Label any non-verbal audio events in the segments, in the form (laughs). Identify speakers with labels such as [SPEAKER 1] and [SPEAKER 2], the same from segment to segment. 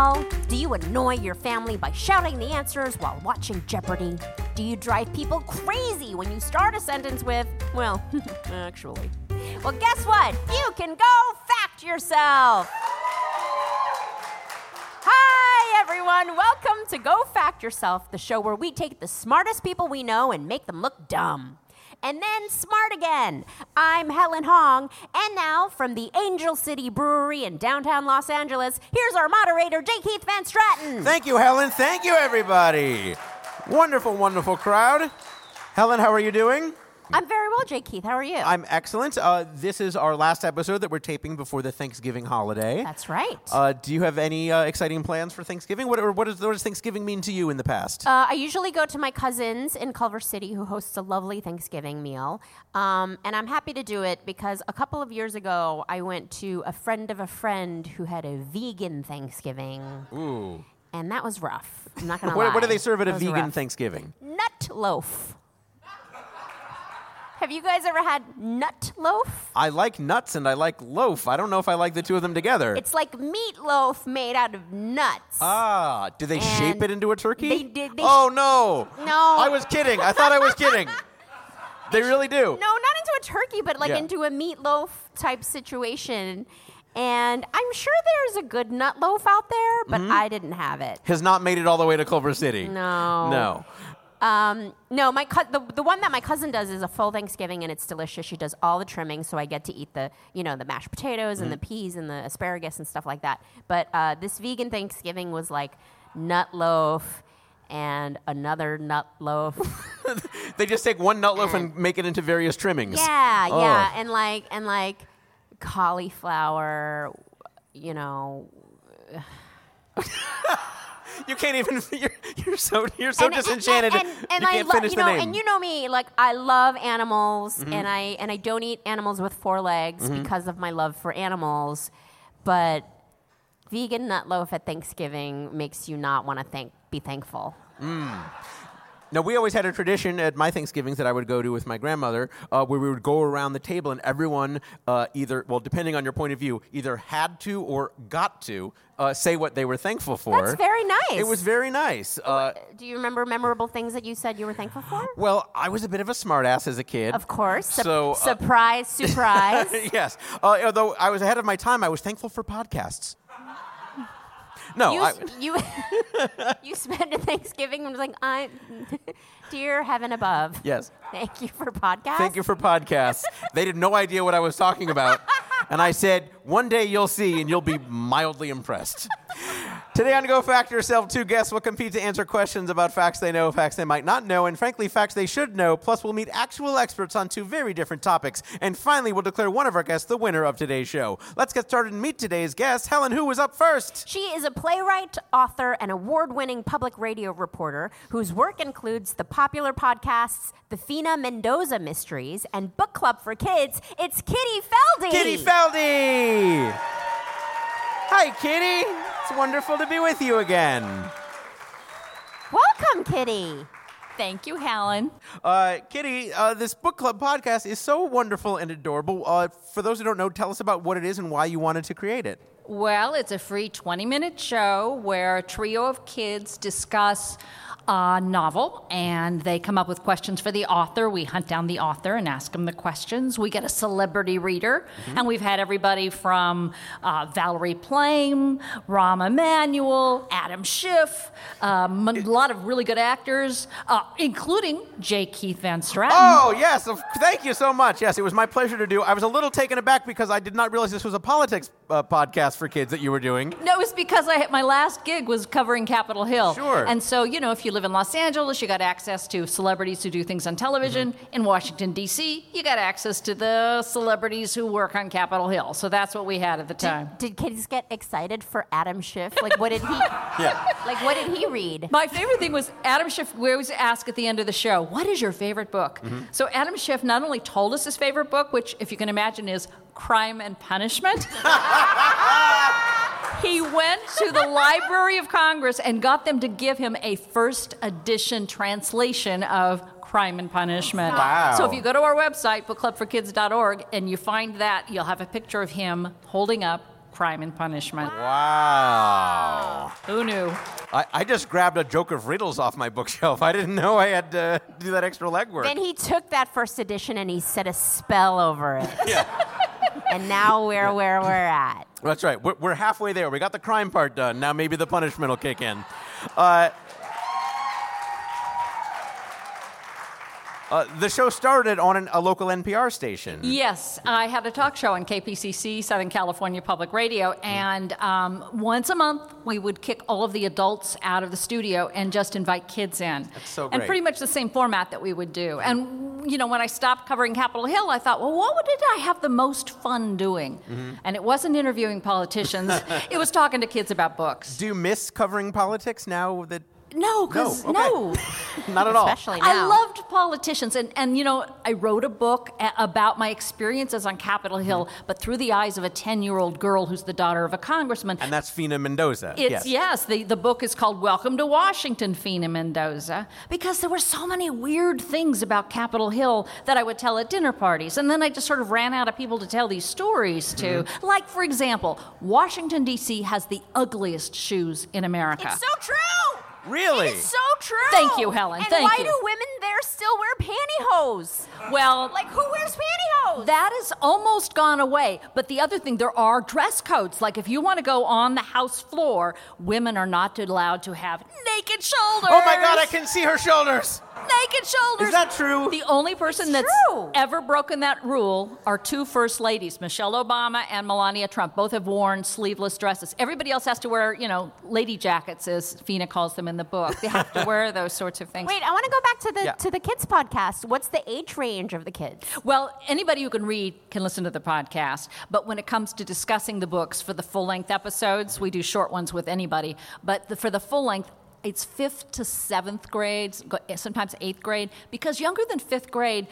[SPEAKER 1] football? Do you annoy your family by shouting the answers while watching Jeopardy? Do you drive people crazy when you start a sentence with, well, (laughs) actually? Well, guess what? You can go fact yourself. Hi, everyone. Welcome to Go Fact Yourself, the show where we take the smartest people we know and make them look dumb. And then smart again. I'm Helen Hong, and now from the Angel City Brewery in downtown Los Angeles, here's our moderator, J. Keith Van Straaten.
[SPEAKER 2] Thank you, Helen. Thank you, everybody. Wonderful, wonderful crowd. Helen, how are you doing?
[SPEAKER 1] I'm very well, J. Keith. How are you?
[SPEAKER 2] I'm excellent. Uh, this is our last episode that we're taping before the Thanksgiving holiday.
[SPEAKER 1] That's right.
[SPEAKER 2] Uh, do you have any uh, exciting plans for Thanksgiving? What, or what, is, what does Thanksgiving mean to you in the past?
[SPEAKER 1] Uh, I usually go to my cousin's in Culver City, who hosts a lovely Thanksgiving meal. Um, and I'm happy to do it because a couple of years ago, I went to a friend of a friend who had a vegan Thanksgiving.
[SPEAKER 2] Ooh.
[SPEAKER 1] And that was rough. I'm not going (laughs) to
[SPEAKER 2] What,
[SPEAKER 1] lie.
[SPEAKER 2] what do they serve at a
[SPEAKER 1] That was
[SPEAKER 2] vegan
[SPEAKER 1] rough.
[SPEAKER 2] Thanksgiving?
[SPEAKER 1] Nut loaf. Have you guys ever had nut loaf?
[SPEAKER 2] I like nuts and I like loaf. I don't know if I like the two of them together.
[SPEAKER 1] It's like meatloaf made out of nuts.
[SPEAKER 2] ah, do they shape it into a turkey?
[SPEAKER 1] they did- they
[SPEAKER 2] oh, no.
[SPEAKER 1] No.
[SPEAKER 2] I was kidding. I thought I was kidding. (laughs) They really do.
[SPEAKER 1] No, not into a turkey, but like
[SPEAKER 2] Yeah.
[SPEAKER 1] into a meatloaf type situation. And I'm sure there's a good nut loaf out there, but
[SPEAKER 2] Mm-hmm.
[SPEAKER 1] I didn't have it.
[SPEAKER 2] Has not made it all the way to Culver City.
[SPEAKER 1] No.
[SPEAKER 2] No.
[SPEAKER 1] Um, no, my co- the, the one that my cousin does is a full Thanksgiving, and it's delicious. She does all the trimming, so I get to eat the you know the mashed potatoes and the peas and the asparagus and stuff like that. But uh, this vegan Thanksgiving was like nut loaf and another nut loaf. (laughs)
[SPEAKER 2] They just take one nut loaf and make it into various trimmings.
[SPEAKER 1] yeah,
[SPEAKER 2] Oh.
[SPEAKER 1] yeah, and like and like cauliflower, you know. (laughs) (laughs)
[SPEAKER 2] You can't even. (laughs) You're, you're so you're so
[SPEAKER 1] and, and-
[SPEAKER 2] disenchanted.
[SPEAKER 1] And, and,
[SPEAKER 2] you can't
[SPEAKER 1] lo-
[SPEAKER 2] finish
[SPEAKER 1] you
[SPEAKER 2] the
[SPEAKER 1] know,
[SPEAKER 2] name.
[SPEAKER 1] and you know me, like I love animals,
[SPEAKER 2] Mm-hmm.
[SPEAKER 1] and I and I don't eat animals with four legs because of my love for animals. But vegan nut loaf at Thanksgiving makes you not want to thank be thankful.
[SPEAKER 2] Now, we always had a tradition at my Thanksgivings that I would go to with my grandmother uh, where we would go around the table and everyone uh, either, well, depending on your point of view, either had to or got to uh, say what they were thankful for.
[SPEAKER 1] That's very nice.
[SPEAKER 2] It was very nice. Uh,
[SPEAKER 1] Do you remember memorable things that you said you were thankful for?
[SPEAKER 2] well, I was a bit of a smartass as a kid.
[SPEAKER 1] Of course. Sup-
[SPEAKER 2] So, uh,
[SPEAKER 1] surprise, surprise. (laughs)
[SPEAKER 2] yes. Uh, although I was ahead of my time, I was thankful for podcasts. No,
[SPEAKER 1] you,
[SPEAKER 2] I,
[SPEAKER 1] you, (laughs) you spent a (laughs) Thanksgiving and was like, I, (laughs) dear heaven above.
[SPEAKER 2] yes.
[SPEAKER 1] Thank you for podcast.
[SPEAKER 2] Thank you for podcasts. they had no idea what I was talking about. And I said, one day you'll see and you'll be mildly impressed. Today on Go Fact Yourself, two guests will compete to answer questions about facts they know, facts they might not know, and frankly, facts they should know. Plus, we'll meet actual experts on two very different topics. And finally, we'll declare one of our guests the winner of today's show. Let's get started and meet today's guest. Helen, who was up first?
[SPEAKER 1] She is a playwright, author, and award winning public radio reporter whose work includes the popular podcasts The Fina Mendoza Mysteries and Book Club for Kids. It's Kitty Felde.
[SPEAKER 2] Kitty Felde! Hi, Kitty. It's wonderful to be with you again.
[SPEAKER 1] Welcome, Kitty.
[SPEAKER 3] Thank you, Helen.
[SPEAKER 2] Uh, Kitty, uh, this book club podcast is so wonderful and adorable. Uh, for those who don't know, tell us about what it is and why you wanted to create it.
[SPEAKER 3] Well, it's a free 20 minute show where a trio of kids discuss a novel and they come up with questions for the author. We hunt down the author and ask them the questions. We get a celebrity reader, and we've had everybody from uh, Valerie Plame, Rahm Emanuel, Adam Schiff, um, a lot of really good actors, uh, including J. Keith Van Straaten.
[SPEAKER 2] Oh, yes. Thank you so much. Yes, it was my pleasure to do. I was a little taken aback because I did not realize this was a politics uh, podcast for kids that you were doing.
[SPEAKER 3] No, it was because I my last gig was covering Capitol Hill.
[SPEAKER 2] Sure.
[SPEAKER 3] And so, you know, if you live in Los Angeles, you got access to celebrities who do things on television.
[SPEAKER 2] Mm-hmm.
[SPEAKER 3] In Washington D.C., you got access to the celebrities who work on Capitol Hill. So that's what we had at the time.
[SPEAKER 1] Did kids get excited for Adam Schiff? Like, what did he? (laughs)
[SPEAKER 2] Yeah.
[SPEAKER 1] like, what did he read?
[SPEAKER 3] My favorite thing was Adam Schiff. We always ask at the end of the show, "What is your favorite book?"
[SPEAKER 2] Mm-hmm.
[SPEAKER 3] So Adam Schiff not only told us his favorite book, which, if you can imagine, is Crime and Punishment. (laughs) he went to the Library of Congress and got them to give him a first edition translation of Crime and Punishment.
[SPEAKER 2] Wow.
[SPEAKER 3] So if you go to our website, bookclubforkids.org, and you find that, you'll have a picture of him holding up Crime and Punishment.
[SPEAKER 2] Wow.
[SPEAKER 3] Who knew?
[SPEAKER 2] I, I just grabbed a joke of riddles off my bookshelf. I didn't know I had to do that extra legwork.
[SPEAKER 1] Then he took that first edition and he set a spell over it. (laughs) yeah. and now we're where we're at.
[SPEAKER 2] That's right. We're, we're halfway there. We got the crime part done. Now maybe the punishment will kick in. Uh, uh, the show started on an, a local NPR station.
[SPEAKER 3] Yes, I had a talk show on KPCC, Southern California Public Radio, and um, once a month we would kick all of the adults out of the studio and just invite kids in.
[SPEAKER 2] That's so
[SPEAKER 3] And pretty much the same format that we would do. And you know, when I stopped covering Capitol Hill, I thought, well, what did I have the most fun doing?
[SPEAKER 2] Mm-hmm.
[SPEAKER 3] And it wasn't interviewing politicians; (laughs) it was talking to kids about books.
[SPEAKER 2] Do you miss covering politics now that?
[SPEAKER 3] No, because
[SPEAKER 2] okay.
[SPEAKER 3] no. (laughs)
[SPEAKER 2] Not at all.
[SPEAKER 1] Especially now.
[SPEAKER 3] I loved politicians, and, and you know, I wrote a book a- about my experiences on Capitol Hill,
[SPEAKER 2] Mm-hmm.
[SPEAKER 3] but through the eyes of a 10 year old girl who's the daughter of a congressman.
[SPEAKER 2] And that's Fina Mendoza.
[SPEAKER 3] It's yes, the, the book is called Welcome to Washington, Fina Mendoza, because there were so many weird things about Capitol Hill that I would tell at dinner parties. And then I just sort of ran out of people to tell these stories to.
[SPEAKER 2] Mm-hmm.
[SPEAKER 3] Like, for example, Washington, D.C. has the ugliest shoes in America.
[SPEAKER 1] It's so true.
[SPEAKER 2] Really?
[SPEAKER 1] It's so true.
[SPEAKER 3] Thank you, Helen. Thank you.
[SPEAKER 1] And
[SPEAKER 3] Thank
[SPEAKER 1] why
[SPEAKER 3] you.
[SPEAKER 1] do women there still wear pantyhose?
[SPEAKER 3] well,
[SPEAKER 1] Like who wears pantyhose?
[SPEAKER 3] That has almost gone away. But the other thing, there are dress codes. Like if you want to go on the house floor, women are not allowed to have naked shoulders.
[SPEAKER 2] Oh my God! I can see her shoulders.
[SPEAKER 3] Naked shoulders.
[SPEAKER 2] Is that true?
[SPEAKER 3] The only person that's
[SPEAKER 1] true.
[SPEAKER 3] ever broken that rule are two first ladies, Michelle Obama and Melania Trump. Both have worn sleeveless dresses. Everybody else has to wear, you know, lady jackets, as Fina calls them in the book. They have to wear those sorts of things.
[SPEAKER 1] Wait, I want to go back to the
[SPEAKER 2] Yeah.
[SPEAKER 1] to the kids podcast. What's the age range of the kids?
[SPEAKER 3] Well, anybody who can read can listen to the podcast. But when it comes to discussing the books for the full length episodes, we do short ones with anybody. But the, for the full length, it's fifth to seventh grades, sometimes eighth grade, because younger than fifth grade,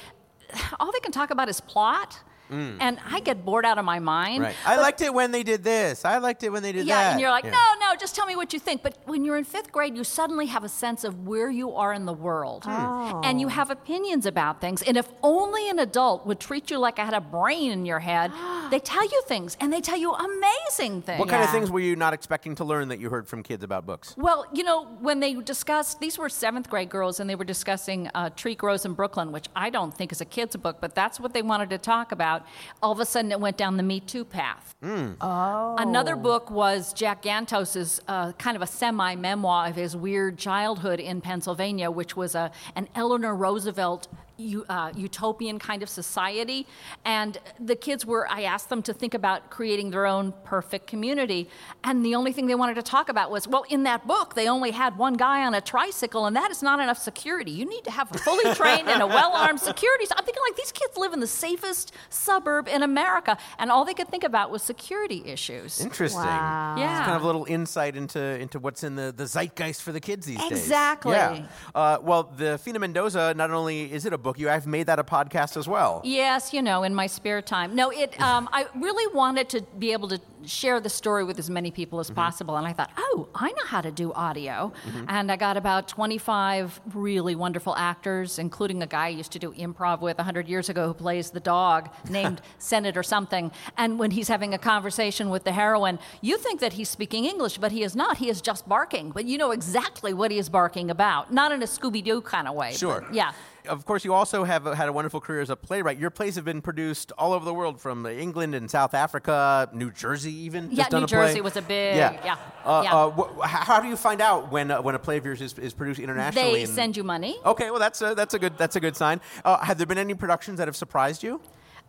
[SPEAKER 3] (sighs) all they can talk about is plot. And I get bored out of my mind.
[SPEAKER 2] Mm. Right. I liked it when they did this. I liked it when they did
[SPEAKER 3] Yeah,
[SPEAKER 2] that.
[SPEAKER 3] Yeah, and you're like,
[SPEAKER 2] Yeah.
[SPEAKER 3] no, no, just tell me what you think. But when you're in fifth grade, you suddenly have a sense of where you are in the world.
[SPEAKER 2] Hmm.
[SPEAKER 3] And you have opinions about things. And if only an adult would treat you like I had a brain in your head, (gasps) they tell you things, and they tell you amazing things.
[SPEAKER 2] What kind of things were you not expecting to learn that you heard from kids about books?
[SPEAKER 3] Well, you know, when they discussed, these were seventh grade girls, and they were discussing uh, Tree Grows in Brooklyn, which I don't think is a kid's book, but that's what they wanted to talk about. All of a sudden, it went down the Me Too path.
[SPEAKER 1] Oh.
[SPEAKER 3] Another book was Jack Gantos's uh, kind of a semi memoir of his weird childhood in Pennsylvania, which was a, an Eleanor Roosevelt u- uh, utopian kind of society. And the kids were, I asked them to think about creating their own perfect community. And the only thing they wanted to talk about was, well, in that book, they only had one guy on a tricycle, and that is not enough security. You need to have a fully trained and a well armed security. So I'm thinking, like, these kids live in the safest suburb in America, and all they could think about was security issues.
[SPEAKER 2] Interesting.
[SPEAKER 1] Wow.
[SPEAKER 3] Yeah.
[SPEAKER 2] It's kind of a little insight into into what's in the, the zeitgeist for the kids these days.
[SPEAKER 3] Exactly.
[SPEAKER 2] Yeah. Uh, well, the Fina Mendoza, not only is it a book, you I've made that a podcast as well.
[SPEAKER 3] Yes, you know, in my spare time. No, it. (laughs) Um, I really wanted to be able to share the story with as many people as possible, and I thought, oh, I know how to do audio, and I got about twenty-five really wonderful actors, including a guy I used to do improv with hundred years ago who plays the dog (laughs) named Senator something, and when he's having a conversation with the heroine, you think that he's speaking English, but he is not. He is just barking, but you know exactly what he is barking about, not in a Scooby-Doo kind of way.
[SPEAKER 2] Sure.
[SPEAKER 3] yeah.
[SPEAKER 2] Of course, you also have had a wonderful career as a playwright. Your plays have been produced all over the world, from England and South Africa, New Jersey, even.
[SPEAKER 3] Yeah,
[SPEAKER 2] Just done
[SPEAKER 3] New
[SPEAKER 2] a play.
[SPEAKER 3] Jersey was a big-
[SPEAKER 2] Yeah.
[SPEAKER 3] yeah,
[SPEAKER 2] Uh,
[SPEAKER 3] yeah.
[SPEAKER 2] Uh, wh- how how do you find out when uh, when a play of yours is, is produced internationally?
[SPEAKER 3] They
[SPEAKER 2] and-
[SPEAKER 3] send you money.
[SPEAKER 2] Okay, well that's a, that's a good that's a good sign. Uh, have there been any productions that have surprised you?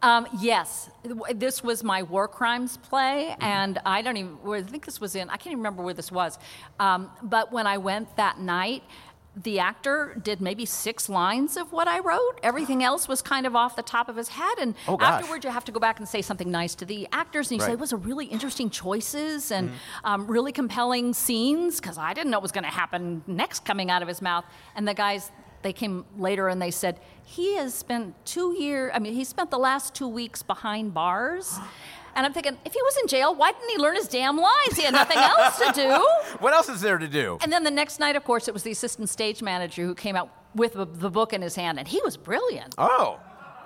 [SPEAKER 3] Um, yes, this was my war crimes play,
[SPEAKER 2] Mm-hmm.
[SPEAKER 3] and I don't even. I think this was in. I can't even remember where this was. Um, but when I went that night, the actor did maybe six lines of what I wrote. Everything else was kind of off the top of his head. And
[SPEAKER 2] Oh,
[SPEAKER 3] afterwards, you have to go back and say something nice to the actors, and you say it was a really interesting choices and
[SPEAKER 2] Mm-hmm.
[SPEAKER 3] um, really compelling scenes because I didn't know what was going to happen next coming out of his mouth. And the guys. They came later and they said he has spent two years. I mean, he spent the last two weeks behind bars, (gasps) and I'm thinking if he was in jail, why didn't he learn his damn lines? He had nothing else to do. (laughs)
[SPEAKER 2] What else is there to do?
[SPEAKER 3] And then the next night, of course, it was the assistant stage manager who came out with the- the book in his hand, and he was brilliant.
[SPEAKER 2] Oh,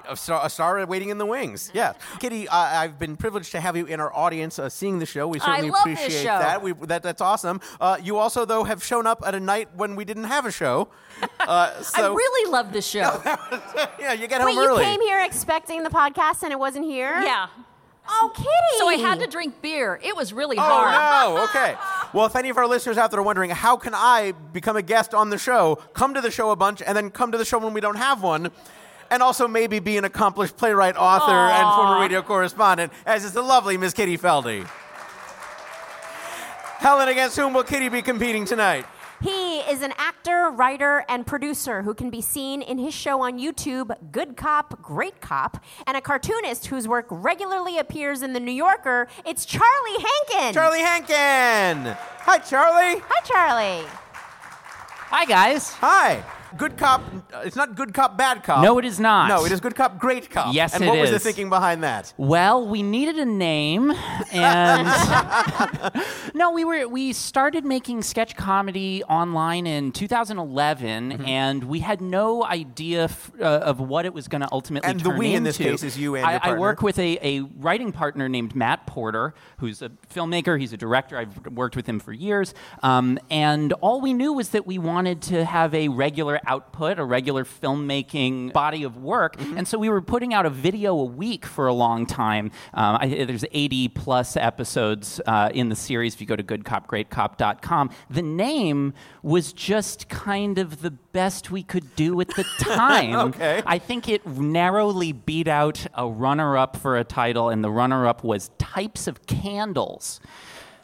[SPEAKER 2] A star, a star waiting in the wings. Yeah, Kitty, uh, I've been privileged to have you in our audience uh, seeing the show. We certainly
[SPEAKER 3] love this
[SPEAKER 2] appreciate
[SPEAKER 3] show.
[SPEAKER 2] that. We, that. That's awesome. Uh, you also, though, have shown up at a night when we didn't have a show. (laughs) Uh,
[SPEAKER 3] I really love this show. (laughs)
[SPEAKER 2] yeah, you get
[SPEAKER 1] Wait,
[SPEAKER 2] home early.
[SPEAKER 1] you came here expecting the podcast and it wasn't here?
[SPEAKER 3] yeah.
[SPEAKER 1] Oh, Kitty.
[SPEAKER 3] So I had to drink beer. It was really
[SPEAKER 2] Oh
[SPEAKER 3] hard.
[SPEAKER 2] no! Okay. Well, if any of our listeners out there are wondering how can I become a guest on the show, come to the show a bunch, and then come to the show when we don't have one, and also maybe be an accomplished playwright, author, and former radio correspondent, as is the lovely Miss Kitty Felde. Helen, against whom will Kitty be competing tonight?
[SPEAKER 1] He is an actor, writer, and producer who can be seen in his show on YouTube, Good Cop, Great Cop, and a cartoonist whose work regularly appears in The New Yorker. It's Charlie Hankin.
[SPEAKER 2] Charlie Hankin. Hi, Charlie.
[SPEAKER 1] Hi, Charlie.
[SPEAKER 4] Hi, guys.
[SPEAKER 2] Hi. Good cop. It's not good cop, bad cop.
[SPEAKER 4] No, it is not.
[SPEAKER 2] No, it is good cop, great cop.
[SPEAKER 4] Yes,
[SPEAKER 2] and
[SPEAKER 4] it
[SPEAKER 2] what was the
[SPEAKER 4] is.
[SPEAKER 2] thinking behind that?
[SPEAKER 4] Well, we needed a name, and (laughs) no, we were we started making sketch comedy online in 2011,
[SPEAKER 2] Mm-hmm.
[SPEAKER 4] and we had no idea f- uh, of what it was going to ultimately
[SPEAKER 2] And the
[SPEAKER 4] turn
[SPEAKER 2] we in this
[SPEAKER 4] into.
[SPEAKER 2] case is you and
[SPEAKER 4] I,
[SPEAKER 2] your
[SPEAKER 4] I
[SPEAKER 2] partner.
[SPEAKER 4] work with a, a writing partner named Matt Porter, who's a filmmaker. He's a director. I've worked with him for years, um, and all we knew was that we wanted to have a regular output, a regular filmmaking body of work,
[SPEAKER 2] Mm-hmm.
[SPEAKER 4] and so we were putting out a video a week for a long time. Um, I, there's 80 plus episodes uh, in the series. If you go to goodcopgreatcop.com, the name was just kind of the best we could do at the (laughs) time.
[SPEAKER 2] Okay.
[SPEAKER 4] I think it narrowly beat out a runner up for a title, and the runner up was Types of Candles.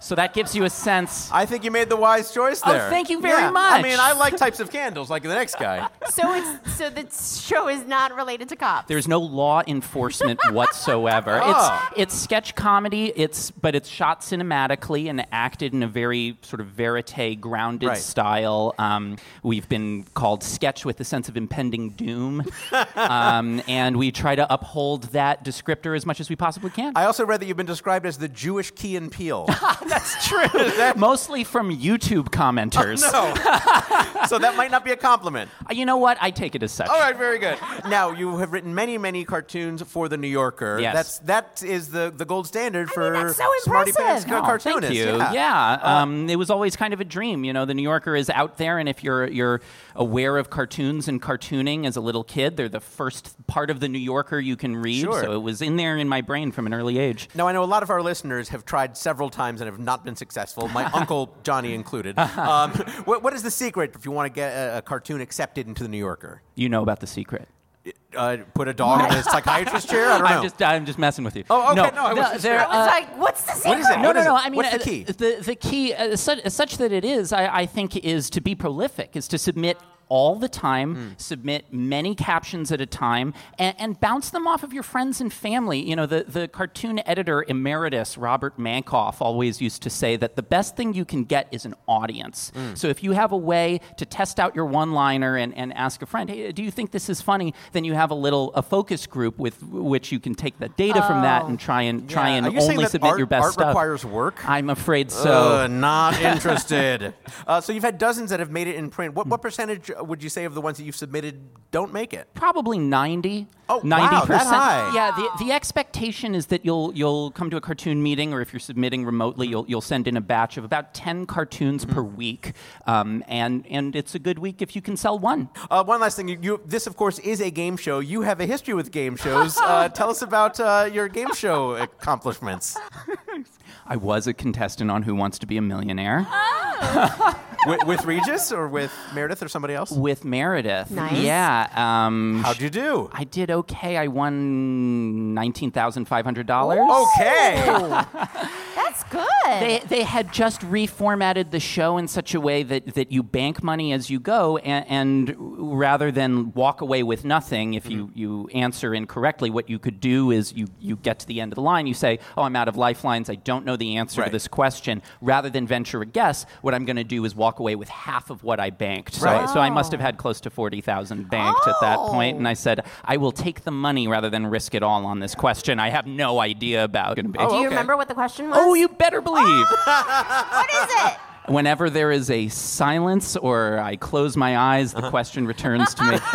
[SPEAKER 4] So that gives you a sense.
[SPEAKER 2] I think you made the wise choice
[SPEAKER 4] Oh,
[SPEAKER 2] there.
[SPEAKER 4] thank you very
[SPEAKER 2] Yeah. I mean, I like types of candles, like the next guy. (laughs)
[SPEAKER 1] So it's so the show is not related to cops.
[SPEAKER 4] There's no law enforcement (laughs) whatsoever.
[SPEAKER 2] Oh.
[SPEAKER 4] It's it's sketch comedy. It's but it's shot cinematically and acted in a very sort of verite, grounded
[SPEAKER 2] Right.
[SPEAKER 4] style. Um, we've been called sketch with a sense of impending doom, (laughs) um, and we try to uphold that descriptor as much as we possibly can.
[SPEAKER 2] I also read that you've been described as the Jewish Key and Peele.
[SPEAKER 4] That's true. (laughs) Mostly from YouTube commenters.
[SPEAKER 2] no. (laughs) so that might not be a compliment.
[SPEAKER 4] Uh, You know what? I take it as such.
[SPEAKER 2] All right, very good. Now, you have written many, many cartoons for The New Yorker.
[SPEAKER 4] Yes.
[SPEAKER 2] That's, that is the, the gold standard for
[SPEAKER 1] that's so
[SPEAKER 2] smarty pants
[SPEAKER 1] impressive.
[SPEAKER 4] Oh,
[SPEAKER 2] cartoonists.
[SPEAKER 4] Thank you.
[SPEAKER 2] Yeah.
[SPEAKER 4] Yeah, um, it was always kind of a dream. You know, the New Yorker is out there, and if you're you're aware of cartoons and cartooning as a little kid, they're the first part of the New Yorker you can read.
[SPEAKER 2] Sure.
[SPEAKER 4] So it was in there in my brain from an early age.
[SPEAKER 2] Now, I know a lot of our listeners have tried several times and have not been successful, my (laughs) uncle Johnny included. Um, (laughs) what, what is the secret if you want to get a, a cartoon accepted into The New Yorker?
[SPEAKER 4] You know about the secret.
[SPEAKER 2] Uh, put a dog in a (laughs) psychiatrist chair? I don't know.
[SPEAKER 4] I'm just I'm just messing with you.
[SPEAKER 2] Oh, okay,
[SPEAKER 4] No,
[SPEAKER 2] no, I was just-
[SPEAKER 4] there-
[SPEAKER 1] I was
[SPEAKER 4] uh,
[SPEAKER 1] like, what's the secret?
[SPEAKER 2] what is it?
[SPEAKER 4] no,
[SPEAKER 2] What
[SPEAKER 4] no, no.
[SPEAKER 2] it?
[SPEAKER 4] I mean,
[SPEAKER 2] What's the
[SPEAKER 4] uh,
[SPEAKER 2] key?
[SPEAKER 4] The, the key, uh, such, such that it is, I, I think, is to be prolific, is to submit all the time,
[SPEAKER 2] Hmm.
[SPEAKER 4] submit many captions at a time, and, and bounce them off of your friends and family. You know, the, the cartoon editor emeritus, Robert Mankoff, always used to say that the best thing you can get is an audience.
[SPEAKER 2] Hmm.
[SPEAKER 4] So if you have a way to test out your one liner and, and ask a friend, hey, do you think this is funny? Then you have a little a focus group with which you can take the data from that and try and try
[SPEAKER 2] Yeah.
[SPEAKER 4] and only submit
[SPEAKER 2] art-
[SPEAKER 4] your best stuff.
[SPEAKER 2] art
[SPEAKER 4] stuff.
[SPEAKER 2] requires work?
[SPEAKER 4] I'm afraid so.
[SPEAKER 2] Uh, not (laughs) interested. uh, so you've had dozens that have made it in print. What, what percentage would you say of the ones that you've submitted don't make it?
[SPEAKER 4] Probably 90.
[SPEAKER 2] Oh,
[SPEAKER 4] 90%.
[SPEAKER 2] wow, that high.
[SPEAKER 4] Yeah, the, the expectation is that you'll you'll come to a cartoon meeting or if you're submitting remotely, you'll you'll send in a batch of about 10 cartoons per
[SPEAKER 2] Mm-hmm.
[SPEAKER 4] week. Um, and and it's a good week if you can sell one.
[SPEAKER 2] Uh, one last thing. You, you, this, of course, is a game show. You have a history with game shows. Uh, (laughs) tell us about uh, your game show accomplishments. (laughs)
[SPEAKER 4] I was a contestant on Who Wants to Be a Millionaire (laughs)
[SPEAKER 2] with, with Regis or with Meredith or somebody else?
[SPEAKER 4] with Meredith.
[SPEAKER 1] Nice.
[SPEAKER 4] Yeah. Um,
[SPEAKER 2] How'd you do?
[SPEAKER 4] I did okay. I won $19,500.
[SPEAKER 2] Okay.
[SPEAKER 1] That's good.
[SPEAKER 4] They, they had just reformatted the show in such a way that, that you bank money as you go, and, and rather than walk away with nothing, if you, mm-hmm. you answer incorrectly, what you could do is you, you get to the end of the line, you say, Oh, I'm out of lifelines, I don't know the answer
[SPEAKER 2] Right.
[SPEAKER 4] to this question. Rather than venture a guess, what I'm going to do is walk away with half of what I banked. So,
[SPEAKER 2] Right.
[SPEAKER 4] so I must have had close to 40,000 banked at that
[SPEAKER 1] Oh.
[SPEAKER 4] and I oh. said, I will take the money rather than risk it all on this question I have no idea about. Gonna.
[SPEAKER 1] Do you oh,
[SPEAKER 2] okay.
[SPEAKER 1] remember what the question oh, was?
[SPEAKER 4] Oh, you better believe. (laughs)
[SPEAKER 1] What is it?
[SPEAKER 4] Whenever there is a silence or I close my eyes, the question returns to me. (laughs)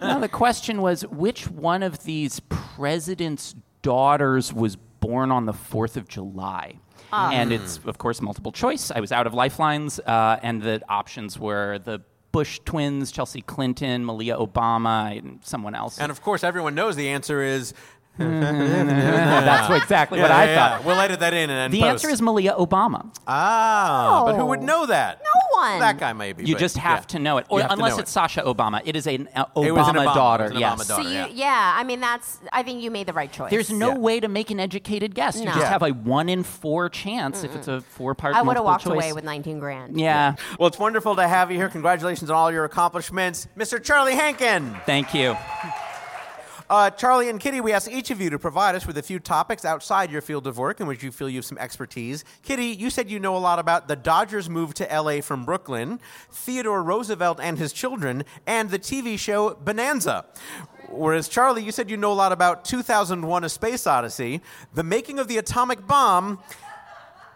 [SPEAKER 4] now, the question was which one of these president's daughters was born on the 4th of July? And it's, of course, multiple choice. I was out of lifelines, uh, and the options were the Bush twins, Chelsea Clinton, Malia Obama, and someone else.
[SPEAKER 2] And of course, everyone knows the answer is. (laughs)
[SPEAKER 4] That's what- exactly what
[SPEAKER 2] Yeah,
[SPEAKER 4] I
[SPEAKER 2] yeah,
[SPEAKER 4] thought.
[SPEAKER 2] We'll edit that in and then
[SPEAKER 4] The
[SPEAKER 2] post.
[SPEAKER 4] answer is Malia Obama.
[SPEAKER 2] ah, but who would know that?
[SPEAKER 1] No one.
[SPEAKER 2] That guy maybe.
[SPEAKER 4] You
[SPEAKER 2] but
[SPEAKER 4] just have
[SPEAKER 2] yeah.
[SPEAKER 4] to know it,
[SPEAKER 2] You
[SPEAKER 4] or
[SPEAKER 2] have to
[SPEAKER 4] unless
[SPEAKER 2] know
[SPEAKER 4] it's
[SPEAKER 2] it.
[SPEAKER 4] Sasha Obama. It is an uh,
[SPEAKER 2] It was an
[SPEAKER 4] Obama
[SPEAKER 2] Obama.
[SPEAKER 4] daughter.
[SPEAKER 2] It was an
[SPEAKER 4] yes.
[SPEAKER 2] Obama
[SPEAKER 1] So you,
[SPEAKER 2] yeah.
[SPEAKER 1] yeah. I mean that's. I think you made the right choice.
[SPEAKER 4] There's no
[SPEAKER 2] Yeah.
[SPEAKER 4] way to make an educated guess. You
[SPEAKER 1] No.
[SPEAKER 4] just
[SPEAKER 2] Yeah.
[SPEAKER 4] have a one in four chance if it's a four part.
[SPEAKER 1] I would have
[SPEAKER 4] multiple
[SPEAKER 1] walked
[SPEAKER 4] choice.
[SPEAKER 1] away with 19 grand.
[SPEAKER 4] Yeah.
[SPEAKER 2] Well, it's wonderful to have you here. Congratulations on all your accomplishments, Mr. Charlie Hankin.
[SPEAKER 4] Thank you.
[SPEAKER 2] Uh, Charlie and Kitty, we asked each of you to provide us with a few topics outside your field of work in which you feel you have some expertise. Kitty, you said you know a lot about the Dodgers move to LA from Brooklyn, Theodore Roosevelt and his children, and the TV show Bonanza. Whereas Charlie, you said you know a lot about 2001 A Space Odyssey, the making of the atomic bomb,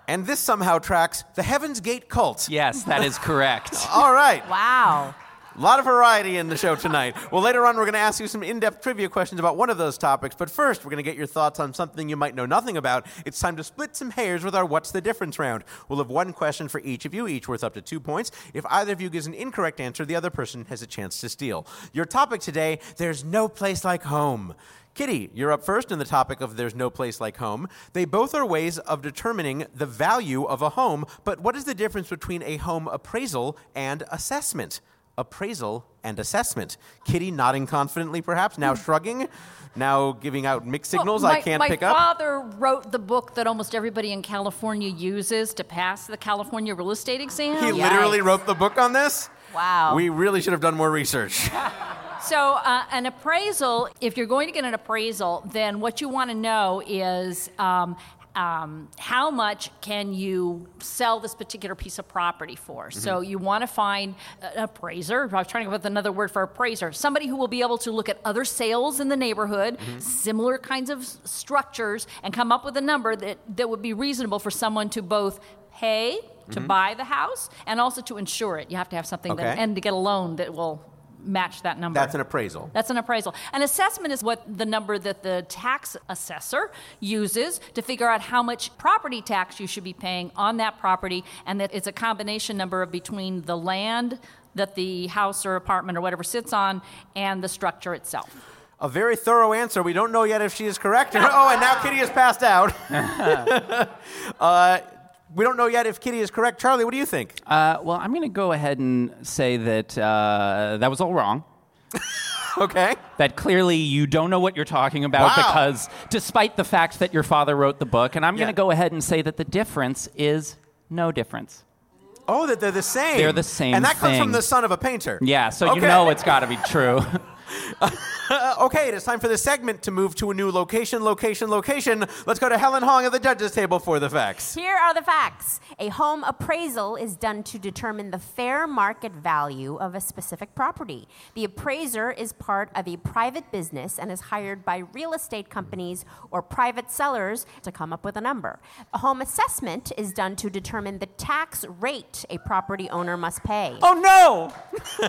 [SPEAKER 2] and this somehow tracks the Heaven's Gate cult.
[SPEAKER 4] Yes, that is correct. (laughs)
[SPEAKER 2] All right.
[SPEAKER 1] Wow.
[SPEAKER 2] A lot of variety in the show tonight. Well, later on, we're going to ask you some in depth trivia questions about one of those topics. But first, we're going to get your thoughts on something you might know nothing about. It's time to split some hairs with our What's the Difference round. We'll have one question for each of you, each worth up to two points. If either of you gives an incorrect answer, the other person has a chance to steal. Your topic today there's no place like home. Kitty, you're up first in the topic of There's No Place Like Home. They both are ways of determining the value of a home, but what is the difference between a home appraisal and assessment? Appraisal and assessment. Kitty nodding confidently, perhaps, now shrugging, now giving out mixed signals
[SPEAKER 3] Well,
[SPEAKER 2] I can't
[SPEAKER 3] my
[SPEAKER 2] pick up.
[SPEAKER 3] My father wrote the book that almost everybody in California uses to pass the California real estate exam.
[SPEAKER 2] He literally
[SPEAKER 1] Yikes.
[SPEAKER 2] wrote the book on this?
[SPEAKER 1] Wow.
[SPEAKER 2] We really should have done more research. (laughs)
[SPEAKER 3] So, uh, an appraisal, if you're going to get an appraisal, then what you want to know is um, um, how much can you sell this particular piece of property for? Mm-hmm. So, you want to find an appraiser. I was trying to come up with another word for appraiser. Somebody who will be able to look at other sales in the neighborhood, mm-hmm. similar kinds of structures, and come up with a number that, that would be reasonable for someone to both pay to mm-hmm. buy the house and also to insure it. You have to have something that, and to get a loan that will match that number.
[SPEAKER 2] That's an appraisal.
[SPEAKER 3] That's an appraisal. An assessment is what the number that the tax assessor uses to figure out how much property tax you should be paying on that property, and that it's a combination number of between the land that the house or apartment or whatever sits on and the structure itself.
[SPEAKER 2] A very thorough answer. We don't know yet if she is correct. Or, (laughs) oh, and now Kitty has passed out. (laughs) uh, we don't know yet if Kitty is correct. Charlie, what do you think?
[SPEAKER 4] Uh, well, I'm going to go ahead and say that uh, that was all wrong. (laughs)
[SPEAKER 2] Okay.
[SPEAKER 4] That clearly you don't know what you're talking about
[SPEAKER 2] Wow.
[SPEAKER 4] because, despite the fact that your father wrote the book, and I'm
[SPEAKER 2] Yeah.
[SPEAKER 4] going to go ahead and say that the difference is no difference.
[SPEAKER 2] Oh, that they're the same.
[SPEAKER 4] They're the same
[SPEAKER 2] And that comes from the son of a painter.
[SPEAKER 4] Yeah, so
[SPEAKER 2] Okay.
[SPEAKER 4] you know it's got to be true. (laughs) (laughs)
[SPEAKER 2] Okay, it is time for this segment to move to a new location, location, location. Let's go to Helen Hong at the judges' table for the facts.
[SPEAKER 1] Here are the facts. A home appraisal is done to determine the fair market value of a specific property. The appraiser is part of a private business and is hired by real estate companies or private sellers to come up with a number. A home assessment is done to determine the tax rate a property owner must pay.
[SPEAKER 4] oh no!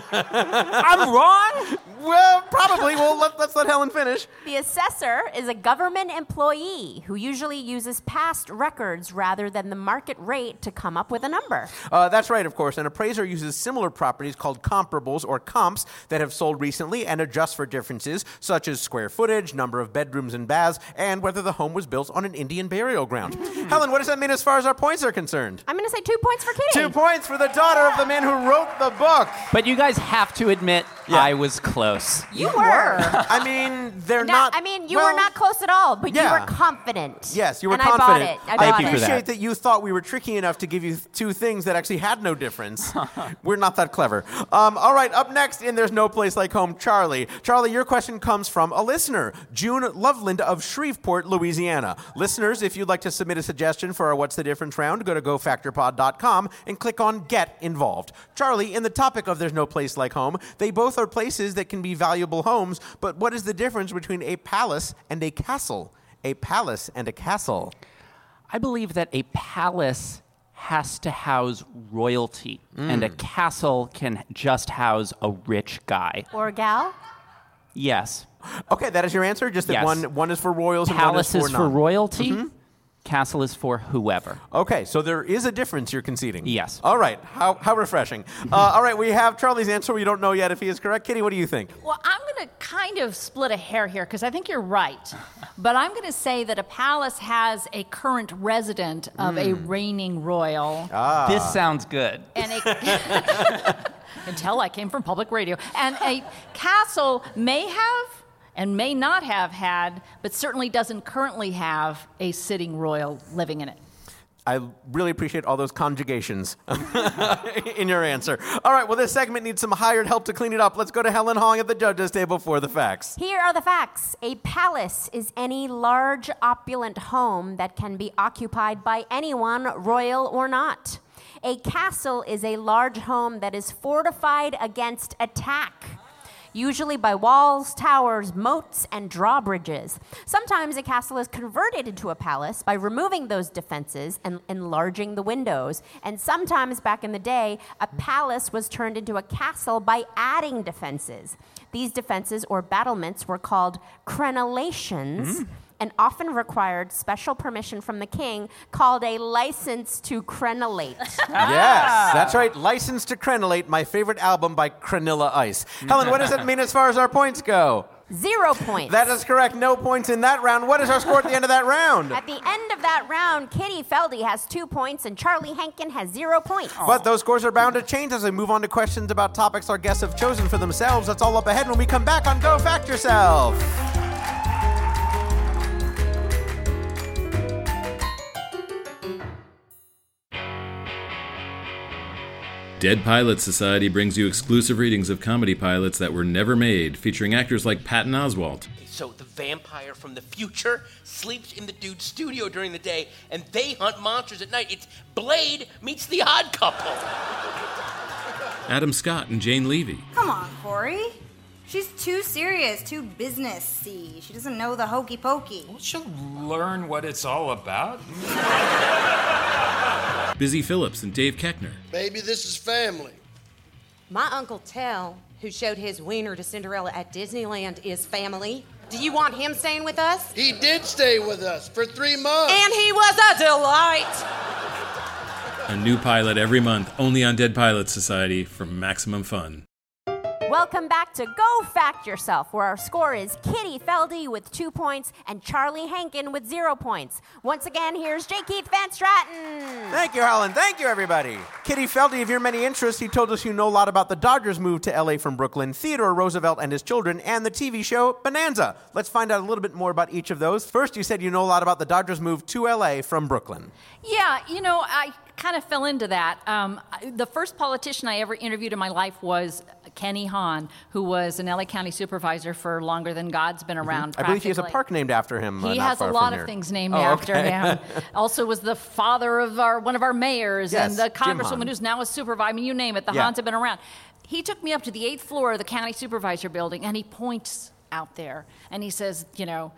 [SPEAKER 4] (laughs) (laughs) I'm wrong?
[SPEAKER 2] Well, probably. well, let, let's let Helen finish.
[SPEAKER 1] The assessor is a government employee who usually uses past records rather than the market rate to come up with a number.
[SPEAKER 2] Uh, that's right, of course. An appraiser uses similar properties called comparables or comps that have sold recently and adjusts for differences such as square footage, number of bedrooms and baths, and whether the home was built on an Indian burial ground. Helen, what does that mean as far as our points are concerned?
[SPEAKER 1] I'm going to say two points for Kitty.
[SPEAKER 2] Two points for the daughter of the man who wrote the book.
[SPEAKER 4] But you guys have to admit I was close.
[SPEAKER 1] You were.
[SPEAKER 2] I mean, they're
[SPEAKER 1] Not,
[SPEAKER 2] not.
[SPEAKER 1] I mean, you
[SPEAKER 2] well,
[SPEAKER 1] were not close at all, but you
[SPEAKER 2] yeah.
[SPEAKER 1] were confident.
[SPEAKER 2] Yes, you were
[SPEAKER 1] and
[SPEAKER 2] confident.
[SPEAKER 1] I bought it. I
[SPEAKER 2] I
[SPEAKER 1] bought
[SPEAKER 4] you for
[SPEAKER 1] it.
[SPEAKER 4] that.
[SPEAKER 2] appreciate that you thought we were tricky enough to give you two things that actually had no difference. (laughs) we're not that clever. Um, all right, up next in There's No Place Like Home, Charlie. Charlie, your question comes from a listener, June Loveland of Shreveport, Louisiana. Listeners, if you'd like to submit a suggestion for our What's the Difference round, go to gofactyourpod.com and click on Get Involved. Charlie, in the topic of There's No Place Like Home, they both are places that can be valuable homes, but what is the difference between a palace and a castle? A palace and a castle.
[SPEAKER 4] I believe that a palace has to house royalty, and a mm. castle can just house a rich guy.
[SPEAKER 1] Or gal?
[SPEAKER 4] Yes.
[SPEAKER 2] Okay, that is your answer. Just that
[SPEAKER 4] Yes.
[SPEAKER 2] one one is for royals and
[SPEAKER 4] Palace
[SPEAKER 2] one
[SPEAKER 4] is
[SPEAKER 2] is
[SPEAKER 4] for,
[SPEAKER 2] for non.
[SPEAKER 4] Royalty, castle is for whoever.
[SPEAKER 2] Okay, so there is a difference you're conceding.
[SPEAKER 4] Yes.
[SPEAKER 2] All right. How how refreshing. (laughs) uh, all right, we have Charlie's answer. We don't know yet if he is correct. Kitty, what do you think?
[SPEAKER 3] Well, I'm going to kind of split a hair here because I think you're right. But I'm going to say that a palace has a current resident of a reigning royal. Ah.
[SPEAKER 4] This sounds good.
[SPEAKER 3] And a, (laughs) until I came from public radio. And a castle may have and may not have had, but certainly doesn't currently have a sitting royal living in it.
[SPEAKER 2] I really appreciate all those conjugations (laughs) in your answer. All right, well, this segment needs some hired help to clean it up. Let's go to Helen Hong at the judges' table for the facts.
[SPEAKER 1] Here are the facts. A palace is any large, opulent home that can be occupied by anyone, royal or not. A castle is a large home that is fortified against attack. Usually by walls, towers, moats, and drawbridges. Sometimes a castle is converted into a palace by removing those defenses and enlarging the windows. And sometimes back in the day, a palace was turned into a castle by adding defenses. These defenses or battlements were called crenellations hmm. And often required special permission from the king called a license to crenellate. (laughs)
[SPEAKER 2] Yes, ah. that's right. License to Crenellate, my favorite album by Crenilla Ice. Helen, what does that mean as far as our points go?
[SPEAKER 1] Zero points.
[SPEAKER 2] That is correct. No points in that round. What is our score at the end of that round?
[SPEAKER 1] At the end of that round, Kitty Felde has two points and Charlie Hankin has zero points.
[SPEAKER 2] But those scores are bound to change as we move on to questions about topics our guests have chosen for themselves. That's all up ahead when we come back on Go Fact Yourself.
[SPEAKER 5] Dead Pilot Society brings you exclusive readings of comedy pilots that were never made, featuring actors like Patton Oswalt,
[SPEAKER 6] So the vampire from the future sleeps in the dude's studio during the day, and they hunt monsters at night. It's Blade meets the Odd Couple.
[SPEAKER 5] Adam Scott, and Jane Levy.
[SPEAKER 7] Come on, Corey. She's too serious, too businessy. She doesn't know the hokey pokey.
[SPEAKER 8] She'll learn what it's all about.
[SPEAKER 5] Busy Phillips and Dave Koechner.
[SPEAKER 9] Baby, this is family.
[SPEAKER 10] My Uncle Tell, who showed his wiener to Cinderella at Disneyland, is family. Do you want him staying with us?
[SPEAKER 9] He did stay with us for three months.
[SPEAKER 10] And he was a delight.
[SPEAKER 5] A new pilot every month, only on Dead Pilot Society for maximum fun.
[SPEAKER 1] Welcome back to Go Fact Yourself, where our score is Kitty Felde with two points and Charlie Hankin with zero points. Once again, here's J. Keith Van Straaten.
[SPEAKER 2] Thank you, Helen. Thank you, everybody. Kitty Felde, of your many interests, he told us you know a lot about the Dodgers' move to LA from Brooklyn, Theodore Roosevelt and his children, and the TV show Bonanza. Let's find out a little bit more about each of those. First, you said you know a lot about the Dodgers' move to LA from Brooklyn.
[SPEAKER 3] Yeah, you know, I kind of fell into that. Um, the first politician I ever interviewed in my life was Kenny Hahn, who was an LA County supervisor for longer than God's been around.
[SPEAKER 2] I believe he has a park named after him. uh,
[SPEAKER 3] He
[SPEAKER 2] not
[SPEAKER 3] has a lot of
[SPEAKER 2] here.
[SPEAKER 3] things named
[SPEAKER 2] Oh,
[SPEAKER 3] after
[SPEAKER 2] okay.
[SPEAKER 3] him. (laughs) Also, was the father of our one of our mayors
[SPEAKER 2] Yes,
[SPEAKER 3] and the congresswoman who's now a supervisor. I mean, you name it. The
[SPEAKER 2] Yeah.
[SPEAKER 3] Hahns have been around. He took me up to the eighth floor of the county supervisor building, and he points out there, and he says, you know.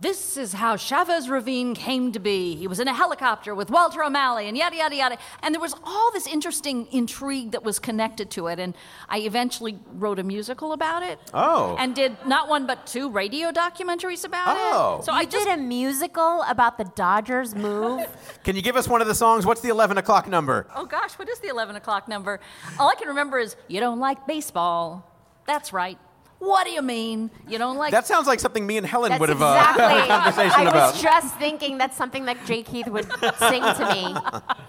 [SPEAKER 3] This is how Chavez Ravine came to be. He was in a helicopter with Walter O'Malley and yada, yada, yada. And there was all this interesting intrigue that was connected to it. And I eventually wrote a musical about it.
[SPEAKER 2] Oh.
[SPEAKER 3] And did not one but two radio documentaries about
[SPEAKER 2] Oh.
[SPEAKER 3] it. So
[SPEAKER 1] I
[SPEAKER 3] I just
[SPEAKER 1] did a musical about the Dodgers move. (laughs)
[SPEAKER 2] Can you give us one of the songs? What's the 11 o'clock number?
[SPEAKER 3] Oh gosh, what is the 11 o'clock number? All I can remember is, you don't like baseball. That's right. What do you mean? You don't like.
[SPEAKER 2] That sounds like something me and Helen
[SPEAKER 1] That's
[SPEAKER 2] would have
[SPEAKER 1] exactly.
[SPEAKER 2] uh, had a conversation
[SPEAKER 1] I
[SPEAKER 2] about.
[SPEAKER 1] was just thinking that's something that Jay Keith would sing to me.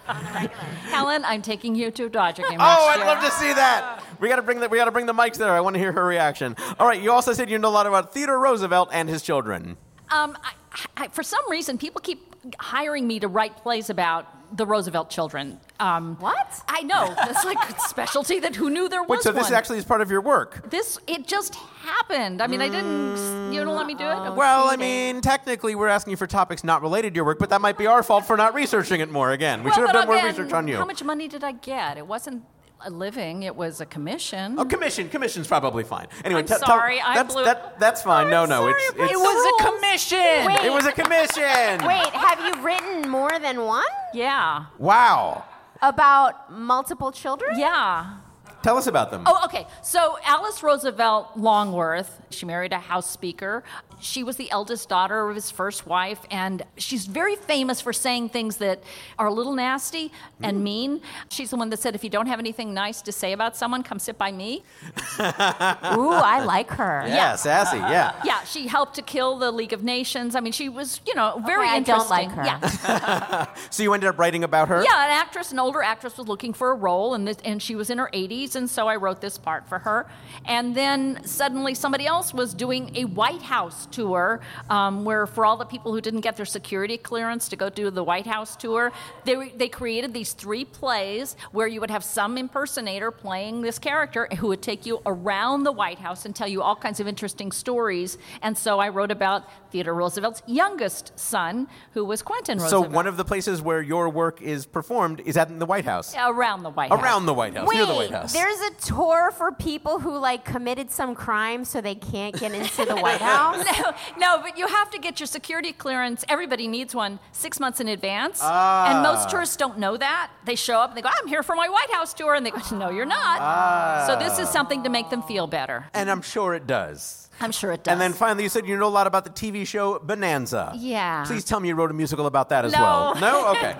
[SPEAKER 1] (laughs)
[SPEAKER 3] Helen, I'm taking you to a Dodger game.
[SPEAKER 2] Oh,
[SPEAKER 3] next
[SPEAKER 2] I'd
[SPEAKER 3] year.
[SPEAKER 2] love to see that. We got to bring the we got to bring the mics there. I want to hear her reaction. All right, you also said you know a lot about Theodore Roosevelt and his children.
[SPEAKER 3] Um, I, I, for some reason, people keep hiring me to write plays about the Roosevelt children. Um,
[SPEAKER 1] What?
[SPEAKER 3] I know. It's like a specialty that who knew there was
[SPEAKER 2] Wait, so this
[SPEAKER 3] one.
[SPEAKER 2] actually is part of your work?
[SPEAKER 3] This it just happened. I mean, I didn't. You don't let me do it.
[SPEAKER 2] Well, I mean, technically, we're asking you for topics not related to your work, but that might be our fault for not researching it more. Again, we
[SPEAKER 3] Well,
[SPEAKER 2] should have
[SPEAKER 3] but
[SPEAKER 2] done more
[SPEAKER 3] again,
[SPEAKER 2] research on you.
[SPEAKER 3] How much money did I get? It wasn't a living. It was a commission.
[SPEAKER 2] Oh, commission. Commission's probably fine. Anyway,
[SPEAKER 3] I'm
[SPEAKER 2] t-
[SPEAKER 3] sorry, I
[SPEAKER 2] that's,
[SPEAKER 3] blew-
[SPEAKER 2] that, that's fine. no,
[SPEAKER 3] I'm
[SPEAKER 2] no,
[SPEAKER 3] sorry,
[SPEAKER 2] it's, it's
[SPEAKER 4] It was a commission.
[SPEAKER 1] Wait,
[SPEAKER 2] It was a commission.
[SPEAKER 1] Wait, have you written more than one
[SPEAKER 3] Yeah.
[SPEAKER 2] Wow.
[SPEAKER 1] about multiple children?
[SPEAKER 3] Yeah.
[SPEAKER 2] Tell us about them.
[SPEAKER 3] Oh, okay. So Alice Roosevelt Longworth, she married a House Speaker. She was the eldest daughter of his first wife, and she's very famous for saying things that are a little nasty and mm. mean. She's the one that said, "If you don't have anything nice to say about someone, come sit by me." (laughs)
[SPEAKER 1] Ooh, I like her.
[SPEAKER 2] yeah, sassy. Yeah.
[SPEAKER 3] Yeah, she helped to kill the League of Nations. I mean, she was, you know, very
[SPEAKER 1] Okay, I don't like her.
[SPEAKER 3] Yeah. (laughs)
[SPEAKER 2] So you ended up writing about her.
[SPEAKER 3] Yeah, an actress, an older actress, was looking for a role, and this, and she was in her 80s, and so I wrote this part for her. And then suddenly somebody else was doing a White House tour, um, where for all the people who didn't get their security clearance to go do the White House tour, they they created these three plays where you would have some impersonator playing this character who would take you around the White House and tell you all kinds of interesting stories. And so I wrote about Theodore Roosevelt's youngest son, who was Quentin Roosevelt.
[SPEAKER 2] So one of the places where your work is performed is at the White House.
[SPEAKER 3] around the White House.
[SPEAKER 2] Around the White House,
[SPEAKER 1] Wait,
[SPEAKER 2] near the White House.
[SPEAKER 1] there's a tour for people who like committed some crime so they can't get into the White House. (laughs)
[SPEAKER 3] No, (laughs) no, but you have to get your security clearance. Everybody needs one six months in advance.
[SPEAKER 2] Ah.
[SPEAKER 3] And most tourists don't know that. They show up and they go, I'm here for my White House tour. And they go, No, you're not.
[SPEAKER 2] Ah.
[SPEAKER 3] So this is something to make them feel better.
[SPEAKER 2] and I'm sure it does.
[SPEAKER 3] I'm sure it does.
[SPEAKER 2] And then finally, you said you know a lot about the TV show Bonanza.
[SPEAKER 3] Yeah.
[SPEAKER 2] Please tell me you wrote a musical about that as
[SPEAKER 3] No.
[SPEAKER 2] well. No? (laughs) Okay.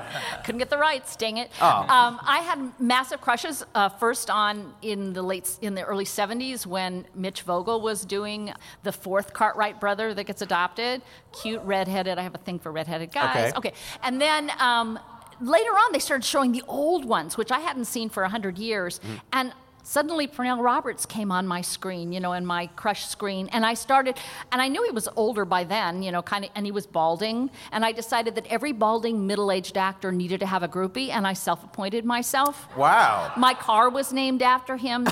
[SPEAKER 3] Couldn't get the rights, dang it.
[SPEAKER 2] Oh.
[SPEAKER 3] Um, I had massive crushes uh, first on in the late in the early 70s when Mitch Vogel was doing the fourth Cartwright brother that gets adopted. Cute redheaded. I have a thing for redheaded guys.
[SPEAKER 2] Okay. okay.
[SPEAKER 3] And then um, later on, they started showing the old ones, which I hadn't seen for 100 years.
[SPEAKER 2] Mm.
[SPEAKER 3] And suddenly Pernell Roberts came on my screen, you know, in my crush screen, and I started, and I knew he was older by then, you know, kind of, and he was balding, and I decided that every balding middle-aged actor needed to have a groupie, and I self-appointed myself.
[SPEAKER 2] Wow.
[SPEAKER 3] My car was named after him.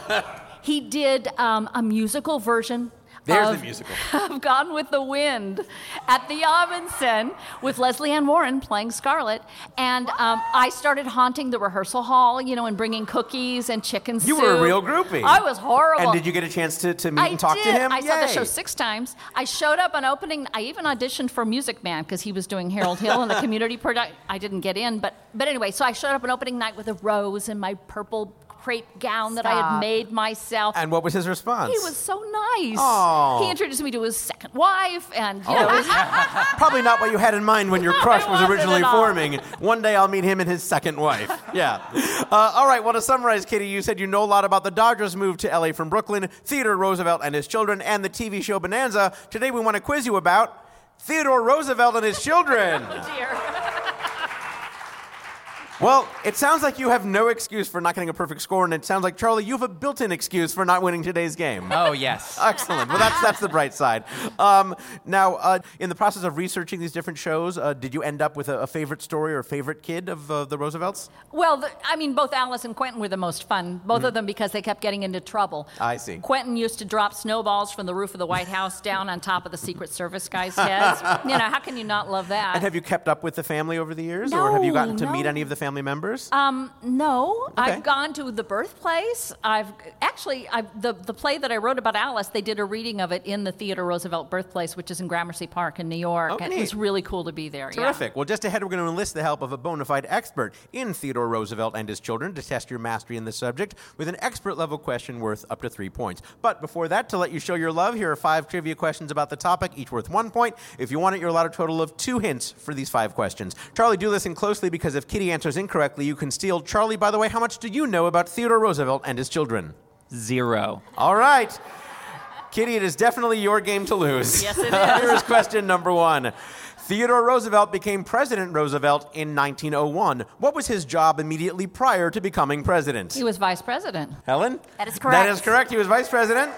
[SPEAKER 3] (laughs) he did um, a musical version.
[SPEAKER 2] There's
[SPEAKER 3] of,
[SPEAKER 2] the musical. (laughs)
[SPEAKER 3] of Gone with the Wind at the Ahmanson with Lesley Ann Warren playing Scarlett. And um, I started haunting the rehearsal hall, you know, and bringing cookies and chicken
[SPEAKER 2] You
[SPEAKER 3] soup.
[SPEAKER 2] You were a real groupie.
[SPEAKER 3] I was horrible.
[SPEAKER 2] And did you get a chance to, to meet
[SPEAKER 3] I
[SPEAKER 2] and talk
[SPEAKER 3] did.
[SPEAKER 2] to him?
[SPEAKER 3] I saw the show six times. I showed up on opening. I even auditioned for Music Man because he was doing Harold Hill in the (laughs) community product. I didn't get in, but but anyway. So I showed up on opening night with a rose and my purple crepe gown that I had made myself.
[SPEAKER 2] And what was his response?
[SPEAKER 3] he was so nice.
[SPEAKER 2] Aw.
[SPEAKER 3] He introduced me to his second wife, and you know, was- (laughs)
[SPEAKER 2] Probably not what you had in mind when your (laughs)
[SPEAKER 3] No,
[SPEAKER 2] crush was originally forming. One day I'll meet him and his second wife. Yeah. Uh, all right. Well, to summarize, Katie, you said you know a lot about the Dodgers' move to LA from Brooklyn, Theodore Roosevelt and his children, and the TV show Bonanza. Today we want to quiz you about Theodore Roosevelt and his children. (laughs)
[SPEAKER 3] oh dear.
[SPEAKER 2] Well, it sounds like you have no excuse for not getting a perfect score, and it sounds like Charlie, you have a built-in excuse for not winning today's game.
[SPEAKER 4] Oh, yes. (laughs)
[SPEAKER 2] Excellent. Well, that's that's the bright side. Um, now, uh, in the process of researching these different shows, uh, did you end up with a, a favorite story or a favorite kid of uh, the Roosevelts?
[SPEAKER 3] Well, the, I mean, both Alice and Quentin were the most fun. Both of them because they kept getting into trouble.
[SPEAKER 2] Mm-hmm. I see.
[SPEAKER 3] Quentin used to drop snowballs from the roof of the White House down on top of the Secret Service guys' heads. you know, how can you not love that?
[SPEAKER 2] And have you kept up with the family over the years, or have you gotten to
[SPEAKER 3] no.
[SPEAKER 2] meet any of the family members?
[SPEAKER 3] Um, no,
[SPEAKER 2] Okay.
[SPEAKER 3] I've gone to the birthplace. I've actually I've, the the play that I wrote about Alice. They did a reading of it in the Theodore Roosevelt birthplace, which is in Gramercy Park in New York,
[SPEAKER 2] Oh,
[SPEAKER 3] and it was really cool to be there. yeah.
[SPEAKER 2] Terrific. Well, just ahead, we're going to enlist the help of a bona fide expert in Theodore Roosevelt and his children to test your mastery in this subject with an expert level question worth up to three points. But before that, to let you show your love, here are five trivia questions about the topic, each worth one point. If you want it, you're allowed a total of two hints for these five questions. Charlie, do listen closely because if Kitty answers incorrectly, you can steal. Charlie, by the way, how much do you know about Theodore Roosevelt and his children?
[SPEAKER 4] Zero.
[SPEAKER 2] All right. Kitty, it is definitely your game to lose.
[SPEAKER 3] Yes, it (laughs) is.
[SPEAKER 2] Here's question number one. Theodore Roosevelt became President Roosevelt in 1901. What was his job immediately prior to becoming president?
[SPEAKER 3] He was vice president.
[SPEAKER 2] Helen?
[SPEAKER 1] That is correct.
[SPEAKER 2] That is correct. He was vice president.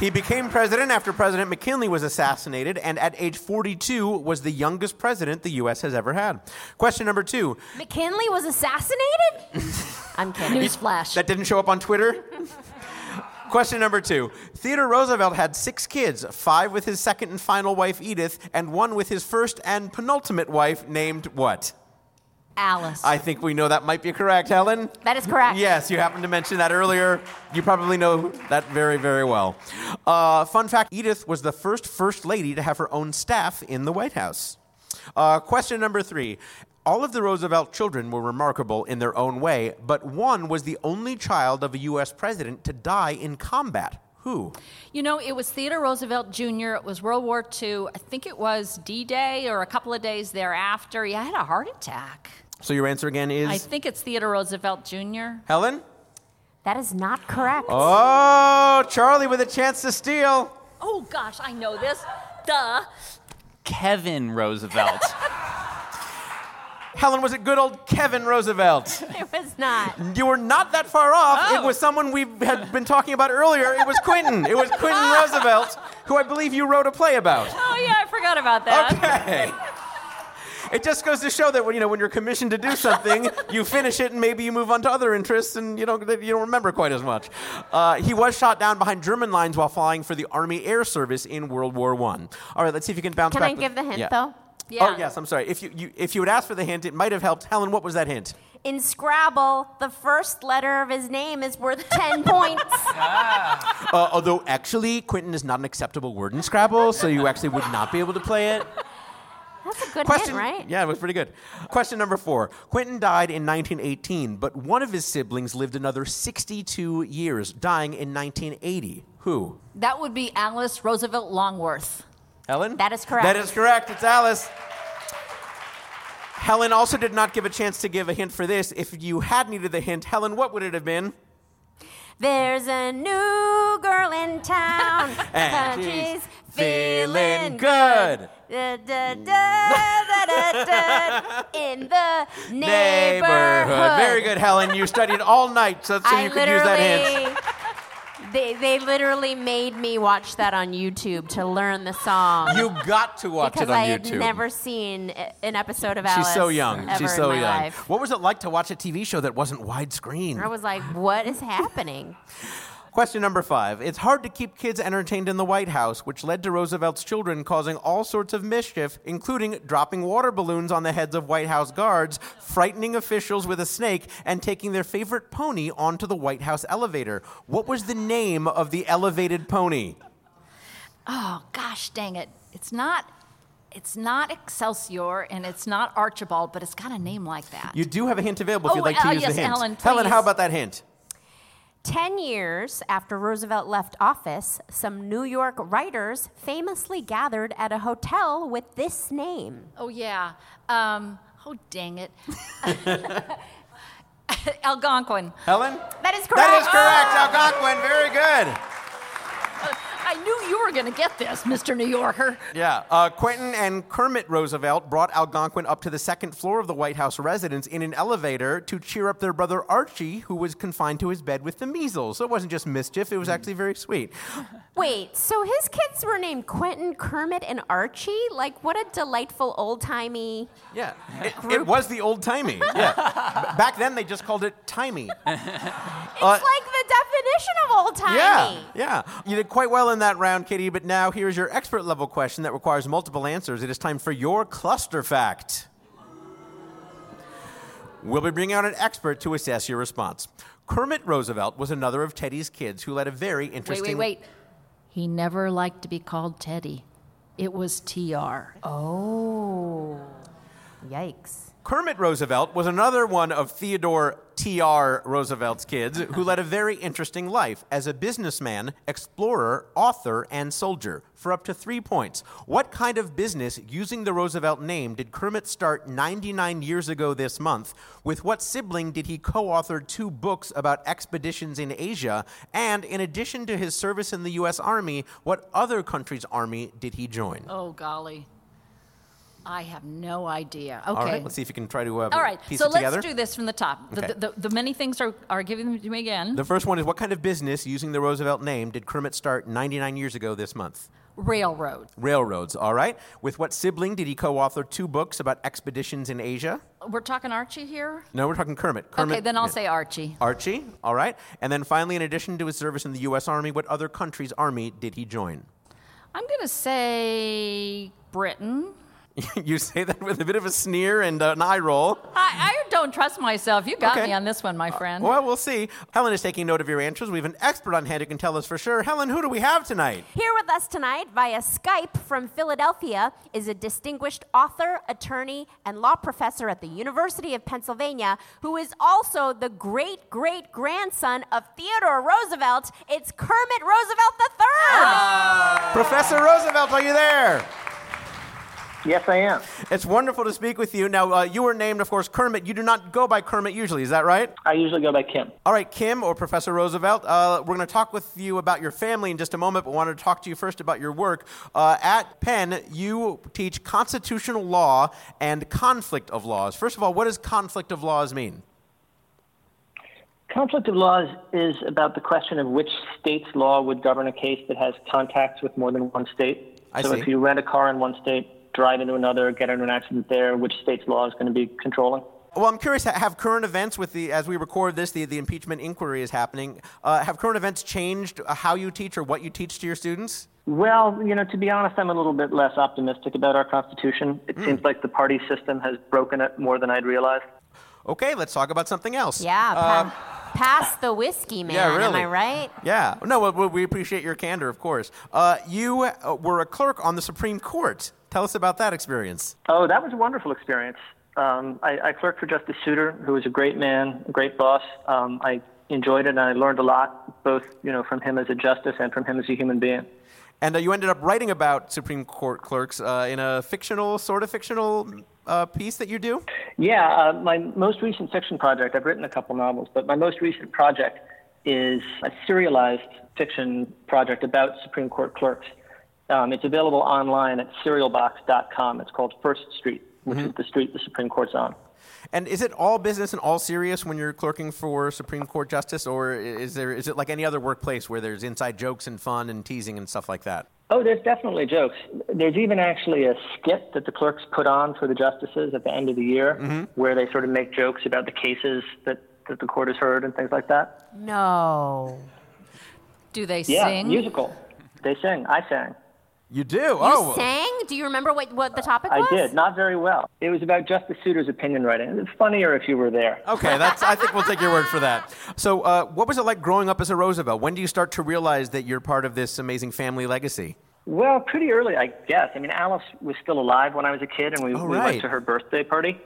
[SPEAKER 2] He became president after President McKinley was assassinated, and at age 42 was the youngest president the U.S. has ever had. Question number two.
[SPEAKER 1] McKinley was assassinated? (laughs) I'm kidding.
[SPEAKER 3] Newsflash.
[SPEAKER 2] That didn't show up on Twitter? (laughs) Question number two. Theodore Roosevelt had six kids, five with his second and final wife, Edith, and one with his first and penultimate wife named what?
[SPEAKER 3] Alice.
[SPEAKER 2] I think we know that might be correct, Helen.
[SPEAKER 1] That is correct.
[SPEAKER 2] Yes, you happened to mention that earlier. You probably know that very, very well. Uh, fun fact Edith was the first First Lady to have her own staff in the White House. Uh, question number three. All of the Roosevelt children were remarkable in their own way, but one was the only child of a U.S. president to die in combat. Who?
[SPEAKER 3] You know, it was Theodore Roosevelt Jr. It was World War II. I think it was D Day or a couple of days thereafter. He had a heart attack.
[SPEAKER 2] So your answer again is
[SPEAKER 3] I think it's Theodore Roosevelt Jr.
[SPEAKER 2] Helen?
[SPEAKER 1] That is not correct.
[SPEAKER 2] Oh, Charlie with a chance to steal.
[SPEAKER 3] Oh gosh, I know this. Duh.
[SPEAKER 4] Kevin Roosevelt. (laughs)
[SPEAKER 2] Helen, was it good old Kevin Roosevelt? (laughs)
[SPEAKER 1] It was not.
[SPEAKER 2] You were not that far off.
[SPEAKER 3] Oh.
[SPEAKER 2] It was someone we had been talking about earlier. It was Quentin. It was Quentin (laughs) Roosevelt, who I believe you wrote a play about.
[SPEAKER 3] Oh yeah, I forgot about that.
[SPEAKER 2] Okay. It just goes to show that when you know when you're commissioned to do something, (laughs) you finish it and maybe you move on to other interests and you don't you don't remember quite as much. Uh, he was shot down behind German lines while flying for the Army Air Service in World War One. All right, let's see if you can bounce
[SPEAKER 1] Can
[SPEAKER 2] back.
[SPEAKER 1] I
[SPEAKER 2] with-
[SPEAKER 1] give the hint
[SPEAKER 2] Yeah.
[SPEAKER 1] though?
[SPEAKER 2] Oh yes, I'm sorry. If you, you if you had asked for the hint, it might have helped. Helen, what was that hint?
[SPEAKER 1] In Scrabble, the first letter of his name is worth (laughs) 10 points.
[SPEAKER 2] Uh, although actually, Quentin is not an acceptable word in Scrabble, so you actually would not be able to play it.
[SPEAKER 1] That's a good
[SPEAKER 2] Question,
[SPEAKER 1] hint, right?
[SPEAKER 2] Yeah, it was pretty good. Question number four. Quentin died in 1918, but one of his siblings lived another 62 years, dying in 1980. Who?
[SPEAKER 3] That would be Alice Roosevelt Longworth.
[SPEAKER 2] Helen?
[SPEAKER 1] That is correct.
[SPEAKER 2] That is correct. It's Alice. Helen also did not give a chance to give a hint for this. If you had needed the hint, Helen, what would it have been?
[SPEAKER 1] There's a new girl in town. (laughs)
[SPEAKER 2] And uh,
[SPEAKER 1] she's
[SPEAKER 2] she's
[SPEAKER 1] feeling
[SPEAKER 2] good.
[SPEAKER 1] Da, da, da, in the (laughs) neighborhood.
[SPEAKER 2] Neighborhood. Very good, Helen. You studied all night so, so you could use that hint.
[SPEAKER 1] They, they literally made me watch that on YouTube to learn the song.
[SPEAKER 2] You got to watch it on
[SPEAKER 1] I had never seen an episode of Alice.
[SPEAKER 2] She's so young. She's so young.
[SPEAKER 1] Life.
[SPEAKER 2] What was it like to watch a TV show that wasn't widescreen?
[SPEAKER 1] I was like, what is happening? (laughs)
[SPEAKER 2] Question number five. It's hard to keep kids entertained in the White House, which led to Roosevelt's children causing all sorts of mischief, including dropping water balloons on the heads of White House guards, frightening officials with a snake, and taking their favorite pony onto the White House elevator. What was the name of the elevated pony?
[SPEAKER 3] Oh gosh, dang it! It's not. It's not Excelsior and it's not Archibald, but it's got a name like that.
[SPEAKER 2] You do have a hint available if
[SPEAKER 3] Oh,
[SPEAKER 2] you'd like to
[SPEAKER 3] uh,
[SPEAKER 2] use
[SPEAKER 3] yes,
[SPEAKER 2] the hint.
[SPEAKER 3] Helen,
[SPEAKER 2] Helen, how about that hint?
[SPEAKER 1] Ten years after Roosevelt left office, some New York writers famously gathered at a hotel with this name.
[SPEAKER 3] Oh yeah. Um, oh dang it. (laughs) Algonquin.
[SPEAKER 2] Helen?
[SPEAKER 1] That is correct.
[SPEAKER 2] That is correct, Algonquin. Very good.
[SPEAKER 3] I knew you were going to get this, Mr. New Yorker.
[SPEAKER 2] Yeah. Uh, Quentin and Kermit Roosevelt brought Algonquin up to the second floor of the White House residence in an elevator to cheer up their brother Archie, who was confined to his bed with the measles. So it wasn't just mischief, it was actually very sweet.
[SPEAKER 1] Wait, so his kids were named Quentin, Kermit, and Archie? Like, what a delightful old timey.
[SPEAKER 2] Yeah. It, it was the old timey. (laughs) Yeah. Back then, they just called it timey.
[SPEAKER 1] It's like the definition of old timey.
[SPEAKER 2] Yeah, yeah. You did quite well in that round, Kitty, but now here's your expert level question that requires multiple answers. It is time for your cluster fact. We'll be bringing out an expert to assess your response. Kermit Roosevelt was another of Teddy's kids who led a very
[SPEAKER 3] Wait,
[SPEAKER 2] interesting.
[SPEAKER 3] wait, wait. He never liked to be called Teddy. It was TR.
[SPEAKER 1] Oh. Yikes.
[SPEAKER 2] Kermit Roosevelt was another one of Theodore T.R. Roosevelt's kids who led a very interesting life as a businessman, explorer, author, and soldier for up to three points. What kind of business using the Roosevelt name did Kermit start 99 years ago this month? With what sibling did he co author two books about expeditions in Asia? And in addition to his service in the U.S. Army, what other country's army did he join?
[SPEAKER 3] Oh, golly. I have no idea. Okay.
[SPEAKER 2] All right, let's see if you can try to uh,
[SPEAKER 3] All right,
[SPEAKER 2] piece
[SPEAKER 3] so
[SPEAKER 2] it
[SPEAKER 3] let's do this from the top. The,
[SPEAKER 2] Okay.
[SPEAKER 3] the, the, many things are, are giving them to me again.
[SPEAKER 2] The first one is what kind of business using the Roosevelt name did Kermit start 99 years ago this month?
[SPEAKER 3] Railroad.
[SPEAKER 2] Railroads, all right. With what sibling did he co author two books about expeditions in Asia?
[SPEAKER 3] We're talking Archie here?
[SPEAKER 2] No, we're talking Kermit. Kermit
[SPEAKER 3] okay, then I'll
[SPEAKER 2] yeah.
[SPEAKER 3] say Archie.
[SPEAKER 2] Archie, all right. And then finally, in addition to his service in the U.S. Army, what other country's army did he join?
[SPEAKER 3] I'm going to say Britain. (laughs)
[SPEAKER 2] you say that with a bit of a sneer and uh, an eye roll.
[SPEAKER 3] I, I don't trust myself. You got
[SPEAKER 2] Okay.
[SPEAKER 3] me on this one, my friend.
[SPEAKER 2] Well, we'll see. Helen is taking note of your answers. We have an expert on hand who can tell us for sure. Helen, who do we have tonight?
[SPEAKER 1] Here with us tonight via Skype from Philadelphia is a distinguished author, attorney, and law professor at the University of Pennsylvania who is also the great great grandson of Theodore Roosevelt. It's Kermit Roosevelt III.
[SPEAKER 2] Professor Roosevelt, are you there?
[SPEAKER 11] Yes, I am.
[SPEAKER 2] It's wonderful to speak with you. Now, uh, you were named, of course, Kermit. You do not go by Kermit usually, is that right?
[SPEAKER 11] I usually go by Kim.
[SPEAKER 2] All right, Kim or Professor Roosevelt, uh, we're going to talk with you about your family in just a moment, but wanted to talk to you first about your work. Uh, at Penn, you teach constitutional law and conflict of laws. First of all, what does conflict of laws mean?
[SPEAKER 11] Conflict of laws is about the question of which state's law would govern a case that has contacts with more than one state.
[SPEAKER 2] I
[SPEAKER 11] so
[SPEAKER 2] see.
[SPEAKER 11] if you rent a car in one state, drive into another, get into an accident there, which state's law is going to be controlling?
[SPEAKER 2] Well, I'm curious. Have current events with the as we record this, the, the impeachment inquiry is happening. Uh, have current events changed uh, how you teach or what you teach to your students?
[SPEAKER 11] Well, you know, to be honest, I'm a little bit less optimistic about our Constitution. It seems like the party system has broken it more than I'd realized.
[SPEAKER 2] Okay, let's talk about something else.
[SPEAKER 1] Yeah,
[SPEAKER 2] Uh,
[SPEAKER 1] pass the whiskey, man.
[SPEAKER 2] yeah, really.
[SPEAKER 1] Am I right?
[SPEAKER 2] Yeah. No, well, we appreciate your candor, of course. Uh, you uh, were a clerk on the Supreme Court. Tell us about that experience.
[SPEAKER 11] Oh, that was a wonderful experience. Um, I, I clerked for Justice Souter, who was a great man, a great boss. Um, I enjoyed it, and I learned a lot, both you know from him as a justice and from him as a human being.
[SPEAKER 2] And uh, you ended up writing about Supreme Court clerks uh, in a fictional, sort of fictional uh, piece that you do.
[SPEAKER 11] Yeah, uh, my most recent fiction project. I've written a couple novels, but my most recent project is a serialized fiction project about Supreme Court clerks. Um, it's available online at serialbox.com. It's called First Street, which is the street the Supreme Court's on.
[SPEAKER 2] And is it all business and all serious when you're clerking for Supreme Court justice, or is there is it like any other workplace where there's inside jokes and fun and teasing and stuff like that?
[SPEAKER 11] Oh, there's definitely jokes. There's even actually a skit that the clerks put on for the justices at the end of the year where they sort of make jokes about the cases that, that the court has heard and things like that.
[SPEAKER 1] No.
[SPEAKER 3] Do they
[SPEAKER 11] yeah,
[SPEAKER 3] sing?
[SPEAKER 11] musical. They sing. I sang.
[SPEAKER 2] You do?
[SPEAKER 1] You
[SPEAKER 2] oh,
[SPEAKER 1] sang? Do you remember what, what the topic was?
[SPEAKER 11] I did. Not very well. It was about Justice Souter's opinion writing. It's funnier if you were there.
[SPEAKER 2] Okay, that's. I think we'll take your word for that. So, uh, what was it like growing up as a Roosevelt? When do you start to realize that you're part of this amazing family legacy?
[SPEAKER 11] Well, pretty early, I guess. I mean, Alice was still alive when I was a kid, and we,
[SPEAKER 2] Oh,
[SPEAKER 11] we
[SPEAKER 2] right.
[SPEAKER 11] went to her birthday party.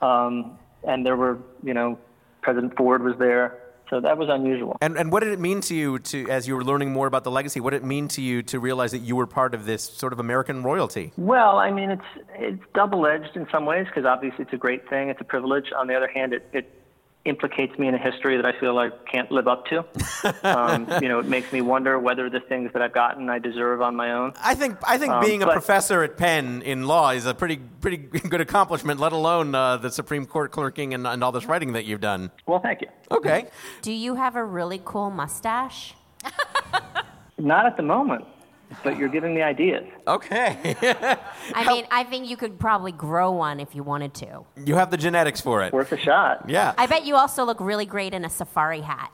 [SPEAKER 11] Um, and there were, you know, President Ford was there. So that was unusual.
[SPEAKER 2] And and what did it mean to you to as you were learning more about the legacy? What did it mean to you to realize that you were part of this sort of American royalty?
[SPEAKER 11] Well, I mean, it's it's double edged in some ways because obviously it's a great thing, it's a privilege. On the other hand, it, it implicates me in a history that I feel I can't live up to. um, (laughs) you know, it makes me wonder whether the things that I've gotten I deserve on my own.
[SPEAKER 2] I think I think
[SPEAKER 11] Um,
[SPEAKER 2] being a professor at Penn in law is a pretty pretty (laughs) good accomplishment. Let alone uh, the Supreme Court clerking and, and all this writing that you've done.
[SPEAKER 11] Well, thank you.
[SPEAKER 2] Okay.
[SPEAKER 1] Do you have a really cool mustache? (laughs)
[SPEAKER 11] Not at the moment, but you're giving me ideas.
[SPEAKER 2] Okay. (laughs)
[SPEAKER 1] I mean, I think you could probably grow one if you wanted to.
[SPEAKER 2] you have the genetics for it.
[SPEAKER 11] Worth a shot.
[SPEAKER 2] Yeah.
[SPEAKER 1] I bet you also look really great in a safari hat.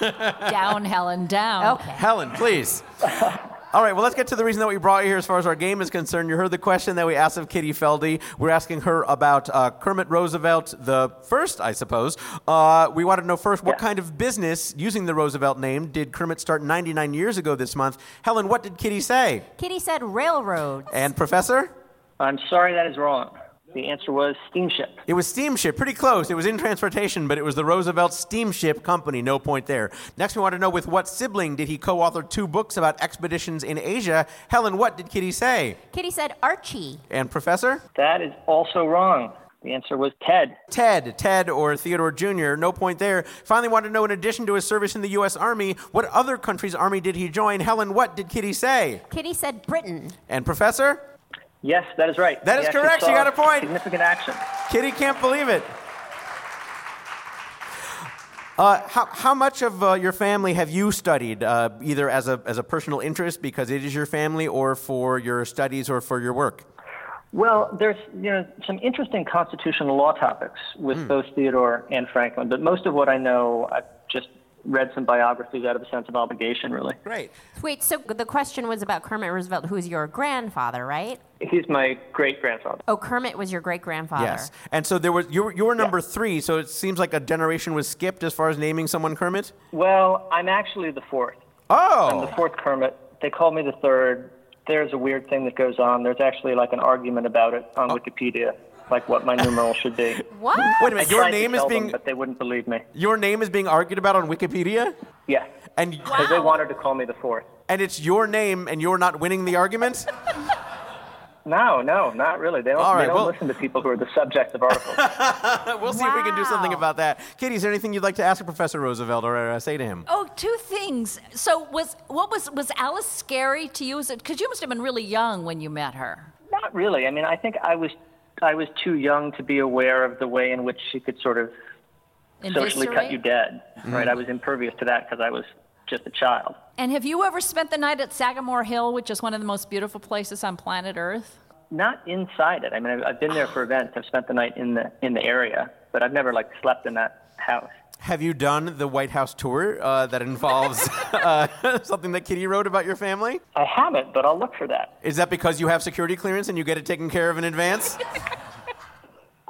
[SPEAKER 1] (laughs)
[SPEAKER 3] down, Helen, down.
[SPEAKER 1] Okay.
[SPEAKER 2] Helen, please. (laughs) All right, well, let's get to the reason that we brought you here as far as our game is concerned. You heard the question that we asked of Kitty Felde. We're asking her about uh, Kermit Roosevelt, the first, I suppose. Uh, we wanted to know first what kind of business, using the Roosevelt name, did Kermit start 99 years ago this month? Helen, what did Kitty say?
[SPEAKER 1] Kitty said railroad.
[SPEAKER 2] And Professor?
[SPEAKER 11] I'm sorry that is wrong. The answer was steamship.
[SPEAKER 2] It was steamship, pretty close. It was in transportation, but it was the Roosevelt Steamship Company. No point there. Next, we want to know with what sibling did he co-author two books about expeditions in Asia? Helen, what did Kitty say?
[SPEAKER 1] Kitty said Archie.
[SPEAKER 2] And Professor?
[SPEAKER 11] That is also wrong. The answer was Ted.
[SPEAKER 2] Ted, Ted or Theodore Jr., no point there. Finally, wanted to know, in addition to his service in the U.S. Army, what other country's army did he join? Helen, what did Kitty say?
[SPEAKER 1] Kitty said Britain.
[SPEAKER 2] And Professor?
[SPEAKER 11] Yes, that is right.
[SPEAKER 2] That
[SPEAKER 11] He
[SPEAKER 2] is correct.
[SPEAKER 11] You
[SPEAKER 2] got a point.
[SPEAKER 11] Significant action.
[SPEAKER 2] Kitty can't believe it. Uh, how, how much of uh, your family have you studied, uh, either as a, as a personal interest because it is your family, or for your studies or for your work?
[SPEAKER 11] Well, there's you know some interesting constitutional law topics with
[SPEAKER 2] Hmm.
[SPEAKER 11] both Theodore and Franklin, but most of what I know I've just read some biographies out of a sense of obligation, really.
[SPEAKER 2] Great.
[SPEAKER 1] Wait, so the question was about Kermit Roosevelt, who's your grandfather, right?
[SPEAKER 11] He's my great grandfather.
[SPEAKER 1] Oh, Kermit was your great grandfather.
[SPEAKER 2] Yes. And so there was you were, you were number three, so it seems like a generation was skipped as far as naming someone Kermit.
[SPEAKER 11] Well, I'm actually the fourth.
[SPEAKER 2] Oh.
[SPEAKER 11] I'm the fourth Kermit. They call me the third. There's a weird thing that goes on. There's actually like an argument about it on oh. Wikipedia, like what my numeral should be. (laughs)
[SPEAKER 1] What?
[SPEAKER 2] Wait a minute,
[SPEAKER 11] I
[SPEAKER 2] your
[SPEAKER 11] tried to
[SPEAKER 2] name is being
[SPEAKER 11] them, but they wouldn't believe me.
[SPEAKER 2] your name is being argued about on Wikipedia,
[SPEAKER 11] Yeah,
[SPEAKER 2] and
[SPEAKER 11] because they wanted to call me the fourth.
[SPEAKER 2] and it's your name, and you're not winning the argument. (laughs)
[SPEAKER 11] No, no, not really. They don't,
[SPEAKER 2] All right,
[SPEAKER 11] they don't
[SPEAKER 2] well-
[SPEAKER 11] listen to people who are the subject of articles. (laughs)
[SPEAKER 2] we'll see if we can do something about that. Katie, is there anything you'd like to ask Professor Roosevelt or uh, say to him?
[SPEAKER 3] Oh, two things. So was what was was Alice scary to you? Because you must have been really young when you met her.
[SPEAKER 11] Not really. I mean, I think I was I was too young to be aware of the way in which she could sort of socially cut you dead. Right? I was impervious to that because I was just a child.
[SPEAKER 3] And have you ever spent the night at Sagamore Hill, which is one of the most beautiful places on planet Earth?
[SPEAKER 11] Not inside it. I mean, I've, I've been there for events. I've spent the night in the in the area, but I've never like slept in that house.
[SPEAKER 2] Have you done the White House tour uh, that involves (laughs) (laughs) uh, something that Kitty wrote about your family?
[SPEAKER 11] I haven't, but I'll look for that.
[SPEAKER 2] Is that because you have security clearance and you get it taken care of in advance? (laughs)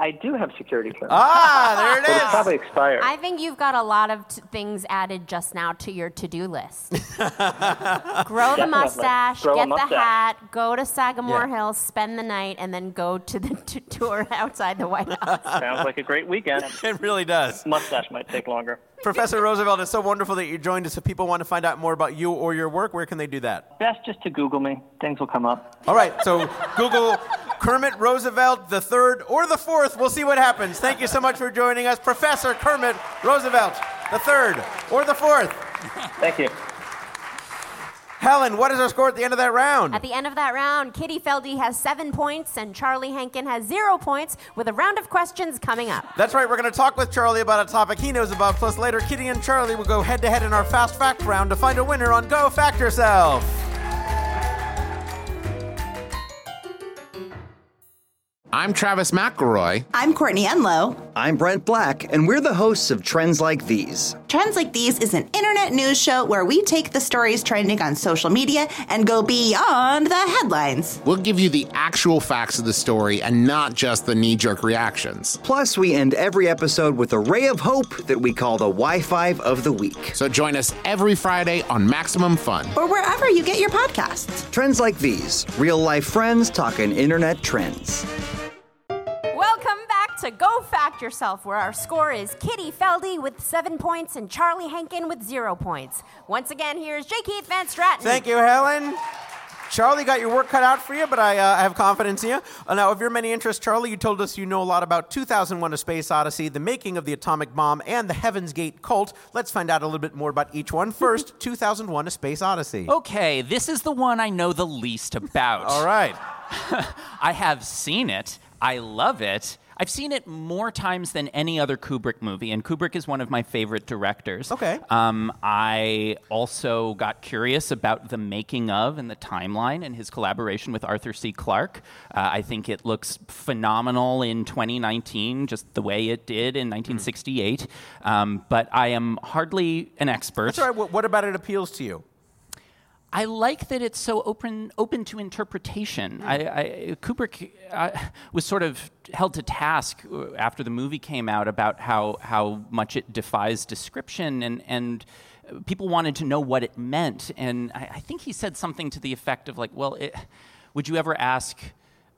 [SPEAKER 11] I do have security clearance.
[SPEAKER 2] ah, there it (laughs)
[SPEAKER 11] but it's probably expired.
[SPEAKER 1] I think you've got a lot of t- things added just now to your to-do list. (laughs) Grow the
[SPEAKER 11] Definitely.
[SPEAKER 1] mustache,
[SPEAKER 11] Grow a
[SPEAKER 1] get the hat, go to Sagamore
[SPEAKER 2] Yeah.
[SPEAKER 1] Hill, spend the night, and then go to the t- tour (laughs) outside the White House.
[SPEAKER 11] Sounds like a great weekend.
[SPEAKER 2] It really does.
[SPEAKER 11] Mustache might take longer.
[SPEAKER 2] Professor Roosevelt, it's so wonderful that you joined us. If people want to find out more about you or your work, where can they do that?
[SPEAKER 11] Best just to Google me. Things will come up.
[SPEAKER 2] All right, so Google Kermit Roosevelt the third or the fourth. We'll see what happens. Thank you so much for joining us, Professor Kermit Roosevelt the third or the fourth.
[SPEAKER 11] Thank you.
[SPEAKER 2] Helen, what is our score at the end of that round?
[SPEAKER 1] At the end of that round, Kitty Felde has seven points and Charlie Hankin has zero points with a round of questions coming up.
[SPEAKER 2] That's right, we're going to talk with Charlie about a topic he knows about. Plus, later, Kitty and Charlie will go head to head in our Fast Fact round to find a winner on Go Fact Yourself.
[SPEAKER 12] I'm Travis McElroy.
[SPEAKER 13] I'm Courtney Enlow.
[SPEAKER 14] I'm Brent Black, and we're the hosts of Trends Like These.
[SPEAKER 13] Trends Like These is an internet news show where we take the stories trending on social media and go beyond the headlines.
[SPEAKER 12] We'll give you the actual facts of the story and not just the knee jerk reactions.
[SPEAKER 14] Plus, we end every episode with a ray of hope that we call the Wi Fi of the Week.
[SPEAKER 12] So join us every Friday on Maximum Fun.
[SPEAKER 13] Or wherever you get your podcasts.
[SPEAKER 14] Trends Like These real life friends talking internet trends.
[SPEAKER 1] Welcome to Go Fact Yourself, where our score is Kitty Felde with seven points and Charlie Hankin with zero points. Once again, here's J. Keith Van Straaten.
[SPEAKER 2] Thank you, Helen. Charlie got your work cut out for you, but I, uh, have confidence in you. Uh, now, of your many interests, Charlie, you told us you know a lot about 2001 A Space Odyssey, the making of the atomic bomb, and the Heaven's Gate cult. Let's find out a little bit more about each one. First, (laughs) 2001 A Space Odyssey.
[SPEAKER 4] Okay, this is the one I know the least about.
[SPEAKER 2] All right. (laughs)
[SPEAKER 4] I have seen it. I love it. I've seen it more times than any other Kubrick movie, and Kubrick is one of my favorite directors.
[SPEAKER 2] Okay.
[SPEAKER 4] Um, I also got curious about the making of and the timeline and his collaboration with Arthur C. Clarke. Uh, I think it looks phenomenal in 2019, just the way it did in 1968. Um, but I am hardly an expert.
[SPEAKER 2] That's all right. What, what about it appeals to you?
[SPEAKER 4] I like that it's so open open to interpretation. I, I, Kubrick uh, was sort of held to task uh, after the movie came out about how how much it defies description and and people wanted to know what it meant. And I, I think he said something to the effect of like, well, it, would you ever ask?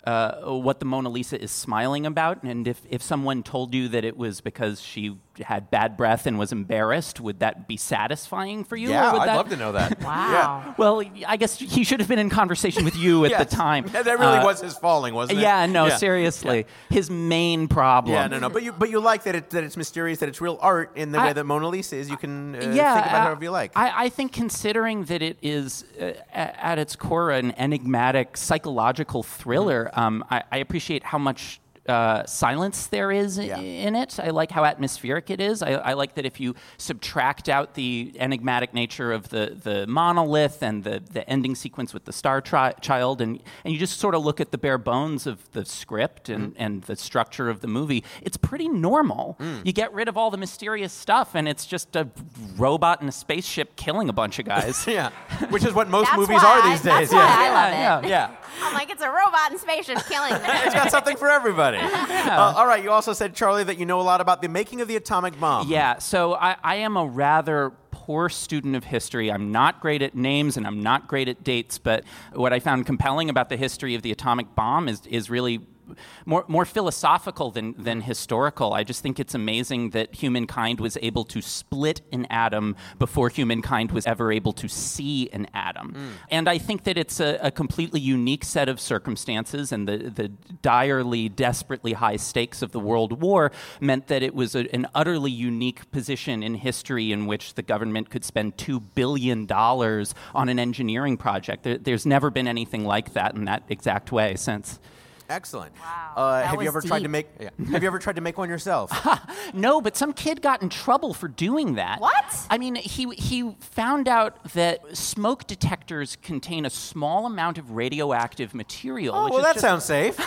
[SPEAKER 4] Uh, what the Mona Lisa is smiling about, and if, if someone told you that it was because she had bad breath and was embarrassed, would that be satisfying for you?
[SPEAKER 2] Yeah,
[SPEAKER 4] or would
[SPEAKER 2] I'd
[SPEAKER 4] that-
[SPEAKER 2] love to know that. (laughs)
[SPEAKER 1] Wow.
[SPEAKER 4] well, I guess he should have been in conversation with you at (laughs)
[SPEAKER 2] Yes.
[SPEAKER 4] the time.
[SPEAKER 2] Yeah, (laughs) that really
[SPEAKER 4] Uh,
[SPEAKER 2] was his falling, wasn't it?
[SPEAKER 4] Yeah, no,
[SPEAKER 2] Yeah.
[SPEAKER 4] seriously. His main problem.
[SPEAKER 2] Yeah, no, no. But you, but you like that, it, that it's mysterious, that it's real art in the
[SPEAKER 4] I-
[SPEAKER 2] way that Mona Lisa is. You can uh,
[SPEAKER 4] yeah,
[SPEAKER 2] think about it
[SPEAKER 4] uh,
[SPEAKER 2] however you like.
[SPEAKER 4] I, I think considering that it is uh, at its core an enigmatic psychological thriller,
[SPEAKER 2] Mm-hmm.
[SPEAKER 4] um, I, I appreciate how much uh, silence there is i- in it. I like how atmospheric it is. I, I like that if you subtract out the enigmatic nature of the, the monolith and the, the ending sequence with the star tri- child, and, and you just sort of look at the bare bones of the script and, and the structure of the movie, it's pretty normal. You get rid of all the mysterious stuff, and it's just a robot in a spaceship killing a bunch of guys. (laughs)
[SPEAKER 2] yeah, which is what most
[SPEAKER 1] That's
[SPEAKER 2] movies
[SPEAKER 1] why
[SPEAKER 2] are
[SPEAKER 1] I-
[SPEAKER 2] these
[SPEAKER 1] that's
[SPEAKER 2] days.
[SPEAKER 1] why
[SPEAKER 2] yeah.
[SPEAKER 1] I love
[SPEAKER 2] yeah,
[SPEAKER 1] it.
[SPEAKER 2] yeah. (laughs)
[SPEAKER 1] I'm like, it's a robot in spaceship killing (laughs) them.
[SPEAKER 2] It's got something for everybody. (laughs) Uh, all right, you also said, Charlie, that you know a lot about the making of the atomic bomb.
[SPEAKER 4] Yeah, so I, I am a rather poor student of history. I'm not great at names and I'm not great at dates, but what I found compelling about the history of the atomic bomb is, is really more, more philosophical than, than historical. I just think it's amazing that humankind was able to split an atom before humankind was ever able to see an atom. Mm. And I think that it's a, a completely unique set of circumstances, and the, the direly, desperately high stakes of the World War meant that it was a, an utterly unique position in history in which the government could spend $2 billion on an engineering project. There, there's never been anything like that in that exact way since.
[SPEAKER 2] Excellent. Uh,
[SPEAKER 4] That
[SPEAKER 2] have you
[SPEAKER 4] was
[SPEAKER 2] ever tried to make? yeah. (laughs) Have you ever tried to make one yourself? (laughs)
[SPEAKER 4] No, but some kid got in trouble for doing that.
[SPEAKER 1] What?
[SPEAKER 4] I mean, he he found out that smoke detectors contain a small amount of radioactive material.
[SPEAKER 2] Oh,
[SPEAKER 4] which
[SPEAKER 2] well,
[SPEAKER 4] is
[SPEAKER 2] that
[SPEAKER 4] just-
[SPEAKER 2] sounds safe.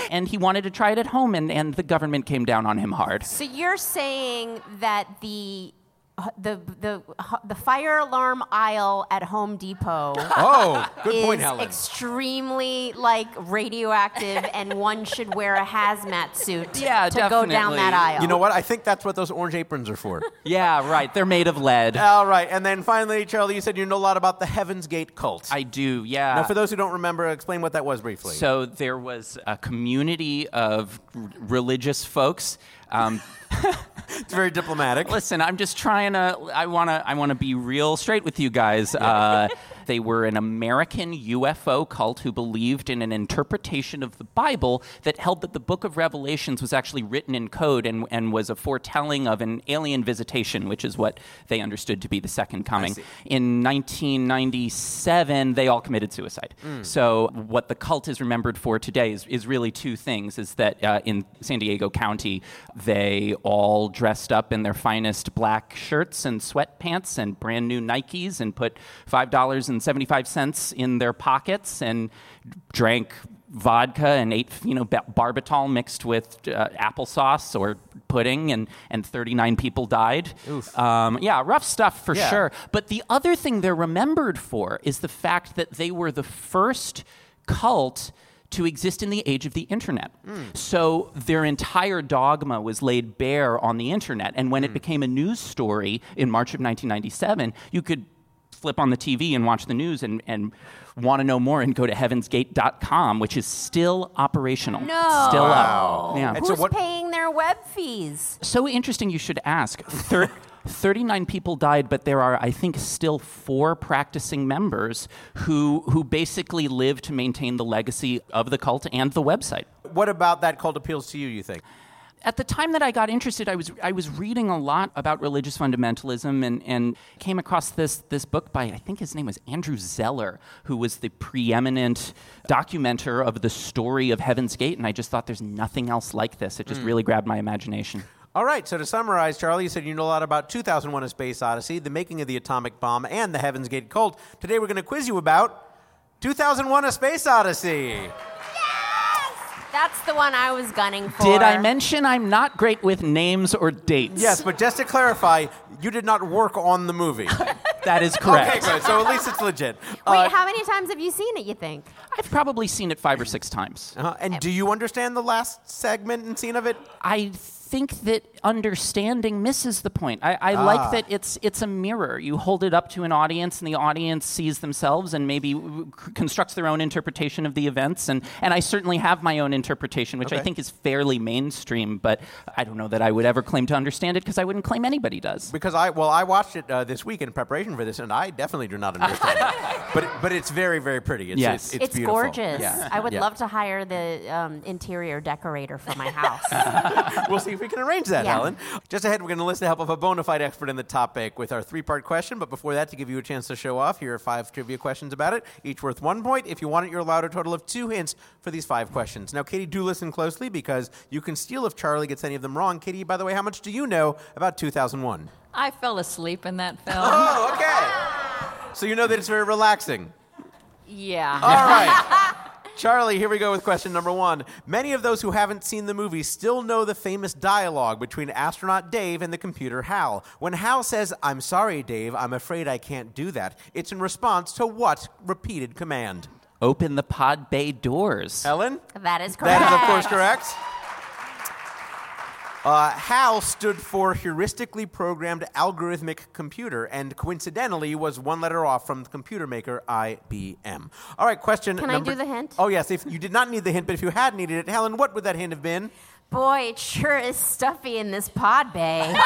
[SPEAKER 2] (laughs)
[SPEAKER 4] and he wanted to try it at home, and, and the government came down on him hard.
[SPEAKER 1] So you're saying that the the the the fire alarm aisle at Home Depot. (laughs)
[SPEAKER 2] Oh, good
[SPEAKER 1] is
[SPEAKER 2] point, Helen.
[SPEAKER 1] extremely like radioactive, (laughs) and one should wear a hazmat suit
[SPEAKER 4] Yeah,
[SPEAKER 1] to go down that aisle.
[SPEAKER 2] You know what? I think that's what those orange aprons are for. (laughs)
[SPEAKER 4] Yeah, right. They're made of lead.
[SPEAKER 2] All right, and then finally, Charlie, you said you know a lot about the Heaven's Gate cult.
[SPEAKER 4] I do, yeah.
[SPEAKER 2] Now, for those who don't remember, explain what that was briefly.
[SPEAKER 4] So there was a community of r- religious folks. Um, (laughs)
[SPEAKER 2] it's very diplomatic.
[SPEAKER 4] Listen, I'm just trying to. I want to. I want to be real straight with you guys. Uh, (laughs) They were an American UFO cult who believed in an interpretation of the Bible that held that the book of Revelations was actually written in code and, and was a foretelling of an alien visitation, which is what they understood to be the second coming. In 1997, they all committed suicide.
[SPEAKER 2] Mm.
[SPEAKER 4] So, what the cult is remembered for today is, is really two things is that uh, in San Diego County, they all dressed up in their finest black shirts and sweatpants and brand new Nikes and put $5 in Seventy-five cents in their pockets and drank vodka and ate you know barbitol mixed with uh, applesauce or pudding and, and 39 people died um, yeah rough stuff for
[SPEAKER 2] yeah.
[SPEAKER 4] sure but the other thing they're remembered for is the fact that they were the first cult to exist in the age of the internet. Mm. So their entire dogma was laid bare on the internet. And when mm. it hmm. became a news story in March of 1997, you could flip on the TV and watch the news and, and want to know more and go to heavensgate.com, which is still operational.
[SPEAKER 1] No.
[SPEAKER 4] Still up. Yeah.
[SPEAKER 1] Who's paying their web fees?
[SPEAKER 4] So interesting you should ask. Thir- (laughs) 39 people died, but there are, I think, still four practicing members who, who basically live to maintain the legacy of the cult and the website.
[SPEAKER 2] What about that cult appeals to you? You think?
[SPEAKER 4] At the time that I got interested, I was I was reading a lot about religious fundamentalism and, and came across this this book by I think his name was Andrew Zeller, who was the preeminent documenter of the story of Heaven's Gate, and I just thought there's nothing else like this. It just
[SPEAKER 2] Mm.
[SPEAKER 4] really grabbed my imagination.
[SPEAKER 2] All right, so to summarize, Charlie, you said you know a lot about 2001 A Space Odyssey, the making of the atomic bomb, and the Heaven's Gate cult. Today we're going to quiz you about 2001 A Space Odyssey.
[SPEAKER 1] That's the one I was gunning for.
[SPEAKER 4] Did I mention I'm not great with names or dates?
[SPEAKER 2] Yes, but just to clarify, you did not work on the movie. (laughs)
[SPEAKER 4] That is correct.
[SPEAKER 2] Okay, good. So at least it's legit.
[SPEAKER 1] Wait,
[SPEAKER 2] Uh,
[SPEAKER 1] how many times have you seen it? You think?
[SPEAKER 4] I've probably seen it five or six times.
[SPEAKER 2] uh, and do you understand the last segment and scene of it?
[SPEAKER 4] I think that understanding misses the point. I, I
[SPEAKER 2] Ah.
[SPEAKER 4] like that it's it's a mirror. You hold it up to an audience, and the audience sees themselves and maybe w- c- constructs their own interpretation of the events. And and I certainly have my own interpretation, which I think is fairly mainstream. But I don't know that I would ever claim to understand it because I wouldn't claim anybody does.
[SPEAKER 2] Because I well, I watched it uh, this week in preparation for this, and I definitely do not understand. it. (laughs) but it- but it's very very pretty. It's,
[SPEAKER 4] Yes.
[SPEAKER 2] it's, it's,
[SPEAKER 1] It's
[SPEAKER 2] beautiful.
[SPEAKER 1] gorgeous.
[SPEAKER 2] Yeah.
[SPEAKER 1] I would
[SPEAKER 2] Yeah.
[SPEAKER 1] love to hire the um, interior decorator for my house. (laughs)
[SPEAKER 2] we'll see if we can arrange that,
[SPEAKER 1] Yeah.
[SPEAKER 2] Helen. Just ahead, we're going to enlist the help of a bona fide expert in the topic with our three part question. But before that, to give you a chance to show off, here are five trivia questions about it, each worth one point. If you want it, you're allowed a total of two hints for these five questions. Now, Katie, do listen closely because you can steal if Charlie gets any of them wrong. Katie, by the way, how much do you know about 2001?
[SPEAKER 3] I fell asleep in that film.
[SPEAKER 2] Oh, okay. So you know that it's very relaxing.
[SPEAKER 3] Yeah.
[SPEAKER 2] All right. (laughs) Charlie, here we go with question number one. Many of those who haven't seen the movie still know the famous dialogue between astronaut Dave and the computer Hal. When Hal says, I'm sorry, Dave, I'm afraid I can't do that, it's in response to what repeated command?
[SPEAKER 4] Open the pod bay doors.
[SPEAKER 2] Ellen?
[SPEAKER 1] that is correct.
[SPEAKER 2] That is, of course, correct. Uh, HAL stood for Heuristically Programmed Algorithmic Computer, and coincidentally was one letter off from the computer maker IBM. All right, question
[SPEAKER 1] Can I do the hint?
[SPEAKER 2] Oh yes, if you did not need the hint, but if you had needed it, Helen, what would that hint have been?
[SPEAKER 1] Boy, it sure is stuffy in this pod bay. (laughs)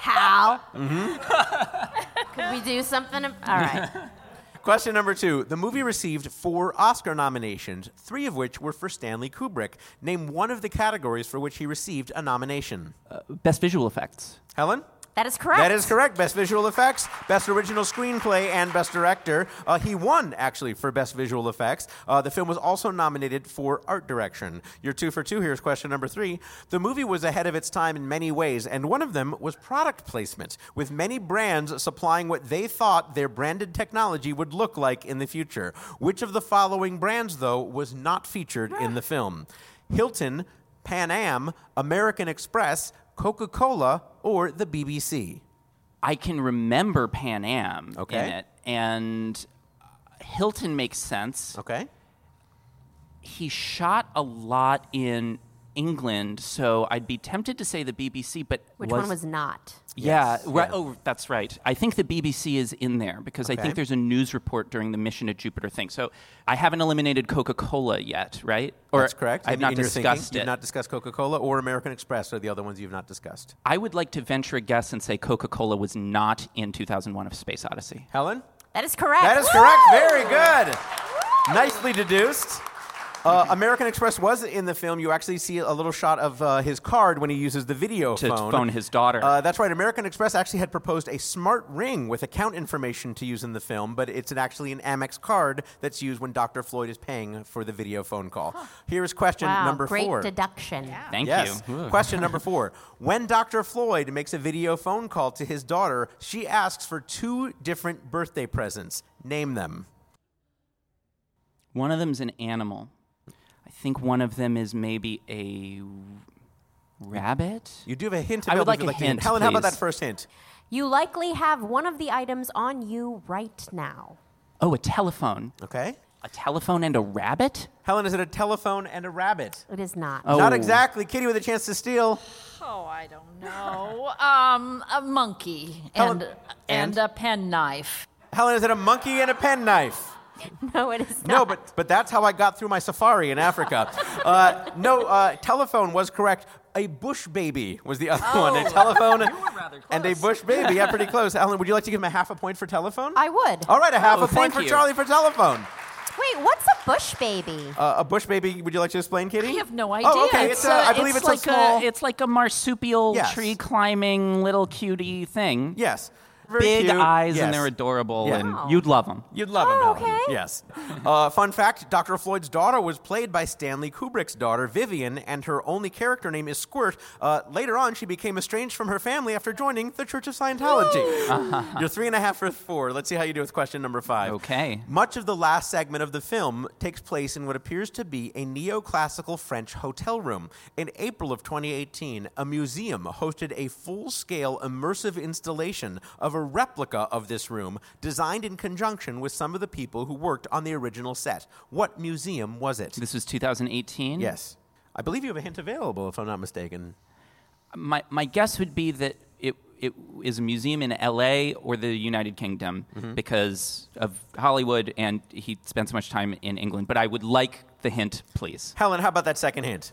[SPEAKER 1] Hal,
[SPEAKER 2] Mm-hmm.
[SPEAKER 1] could we do something? All right.
[SPEAKER 2] Question number two. The movie received four Oscar nominations, three of which were for Stanley Kubrick. Name one of the categories for which he received a nomination.
[SPEAKER 4] Uh, best visual effects.
[SPEAKER 2] Helen?
[SPEAKER 1] That is correct.
[SPEAKER 2] That is correct. Best visual effects, best original screenplay, and best director. Uh, he won, actually, for best visual effects. Uh, the film was also nominated for art direction. You're two for two. Here's question number three. The movie was ahead of its time in many ways, and one of them was product placement, with many brands supplying what they thought their branded technology would look like in the future. Which of the following brands, though, was not featured in the film? Hilton, Pan Am, American Express, Coca Cola, or the BBC?
[SPEAKER 4] I can remember Pan Am
[SPEAKER 2] Okay.
[SPEAKER 4] in it, and uh, Hilton makes sense.
[SPEAKER 2] Okay.
[SPEAKER 4] He shot a lot in England, so I'd be tempted to say the BBC, but
[SPEAKER 1] Which one was not?
[SPEAKER 4] Yeah,
[SPEAKER 2] Yes,
[SPEAKER 4] right.
[SPEAKER 2] yeah.
[SPEAKER 4] Oh, that's right. I think the BBC is in there because I think there's a news report during the mission to Jupiter thing. So I haven't eliminated Coca-Cola yet, right? Or
[SPEAKER 2] That's correct.
[SPEAKER 4] I've
[SPEAKER 2] In-
[SPEAKER 4] not
[SPEAKER 2] in your thinking,
[SPEAKER 4] discussed it.
[SPEAKER 2] You've not discussed Coca Cola or American Express, or the other ones you've not discussed.
[SPEAKER 4] I would like to venture a guess and say Coca-Cola was not in 2001: of Space Odyssey.
[SPEAKER 2] Helen?
[SPEAKER 1] That is correct.
[SPEAKER 2] That is correct. Very good. Nicely deduced. Uh, American Express was in the film. You actually see a little shot of uh, his card when he uses the video
[SPEAKER 4] To
[SPEAKER 2] phone.
[SPEAKER 4] phone his daughter.
[SPEAKER 2] Uh, that's right. American Express actually had proposed a smart ring with account information to use in the film, but it's an, actually an Amex card that's used when Dr. Floyd is paying for the video phone call. Here's question
[SPEAKER 1] wow,
[SPEAKER 2] number
[SPEAKER 1] great
[SPEAKER 2] four.
[SPEAKER 1] deduction.
[SPEAKER 4] Thank
[SPEAKER 2] yes.
[SPEAKER 4] you. Ugh.
[SPEAKER 2] Question number four. (laughs) When Dr. Floyd makes a video phone call to his daughter, she asks for two different birthday presents. Name them.
[SPEAKER 4] One of them's an animal. I think one of them is maybe a rabbit.
[SPEAKER 2] You do have a hint.
[SPEAKER 4] I would like a
[SPEAKER 2] to
[SPEAKER 4] hint,
[SPEAKER 2] Helen, how about that first hint?
[SPEAKER 1] You likely have one of the items on you right now.
[SPEAKER 4] Oh, a telephone.
[SPEAKER 2] Okay.
[SPEAKER 4] A telephone and a rabbit?
[SPEAKER 2] Helen, is it a telephone and a rabbit?
[SPEAKER 1] It is not.
[SPEAKER 4] Oh.
[SPEAKER 2] Not exactly. Kitty with a chance to steal.
[SPEAKER 3] Oh, I don't know. um, a monkey
[SPEAKER 2] Helen-
[SPEAKER 3] and and a penknife.
[SPEAKER 2] Helen, is it a monkey and a penknife? (laughs)
[SPEAKER 1] No, it is not.
[SPEAKER 2] No, but but that's how I got through my safari in Africa. uh, no, uh, telephone was correct. A bush baby was the other one. A telephone and a bush baby. Yeah, pretty (laughs) close. Helen, would you like to give him a half a point for telephone?
[SPEAKER 1] I would.
[SPEAKER 2] All right, a half
[SPEAKER 4] Oh,
[SPEAKER 2] a point for
[SPEAKER 4] you.
[SPEAKER 2] Charlie for telephone.
[SPEAKER 1] Wait, what's a bush baby?
[SPEAKER 2] Uh, a bush baby. Would you like to explain, Kitty?
[SPEAKER 3] I have no idea.
[SPEAKER 2] Oh, okay. It's, a, I believe it's,
[SPEAKER 4] like
[SPEAKER 2] a small.
[SPEAKER 4] it's like a marsupial
[SPEAKER 2] Yes.
[SPEAKER 4] tree climbing little cutie thing.
[SPEAKER 2] yes. Very
[SPEAKER 4] Big
[SPEAKER 2] cute.
[SPEAKER 4] eyes
[SPEAKER 2] Yes.
[SPEAKER 4] and they're adorable,
[SPEAKER 2] Yeah.
[SPEAKER 4] and
[SPEAKER 1] Wow.
[SPEAKER 4] you'd love them.
[SPEAKER 2] You'd love
[SPEAKER 1] Oh,
[SPEAKER 2] him, Helen.
[SPEAKER 1] okay.
[SPEAKER 2] Yes. Uh, fun fact Dr. Floyd's daughter was played by Stanley Kubrick's daughter, Vivian, and her only character name is Squirt. Uh, later on, she became estranged from her family after joining the Church of Scientology. (laughs) You're three and a half for four. Let's see how you do with question number five.
[SPEAKER 4] Okay.
[SPEAKER 2] Much of the last segment of the film takes place in what appears to be a neoclassical French hotel room. In April of 2018, a museum hosted a full scale immersive installation of a replica of this room designed in conjunction with some of the people who worked on the original set. What museum was it?
[SPEAKER 4] This was 2018.
[SPEAKER 2] Yes. I believe you have a hint available, if I'm not mistaken.
[SPEAKER 4] My my guess would be that it it is a museum in L.A. or the United Kingdom
[SPEAKER 2] Mm-hmm.
[SPEAKER 4] because of Hollywood, and he spent so much time in England. But I would like the hint, please.
[SPEAKER 2] Helen, how about that second hint?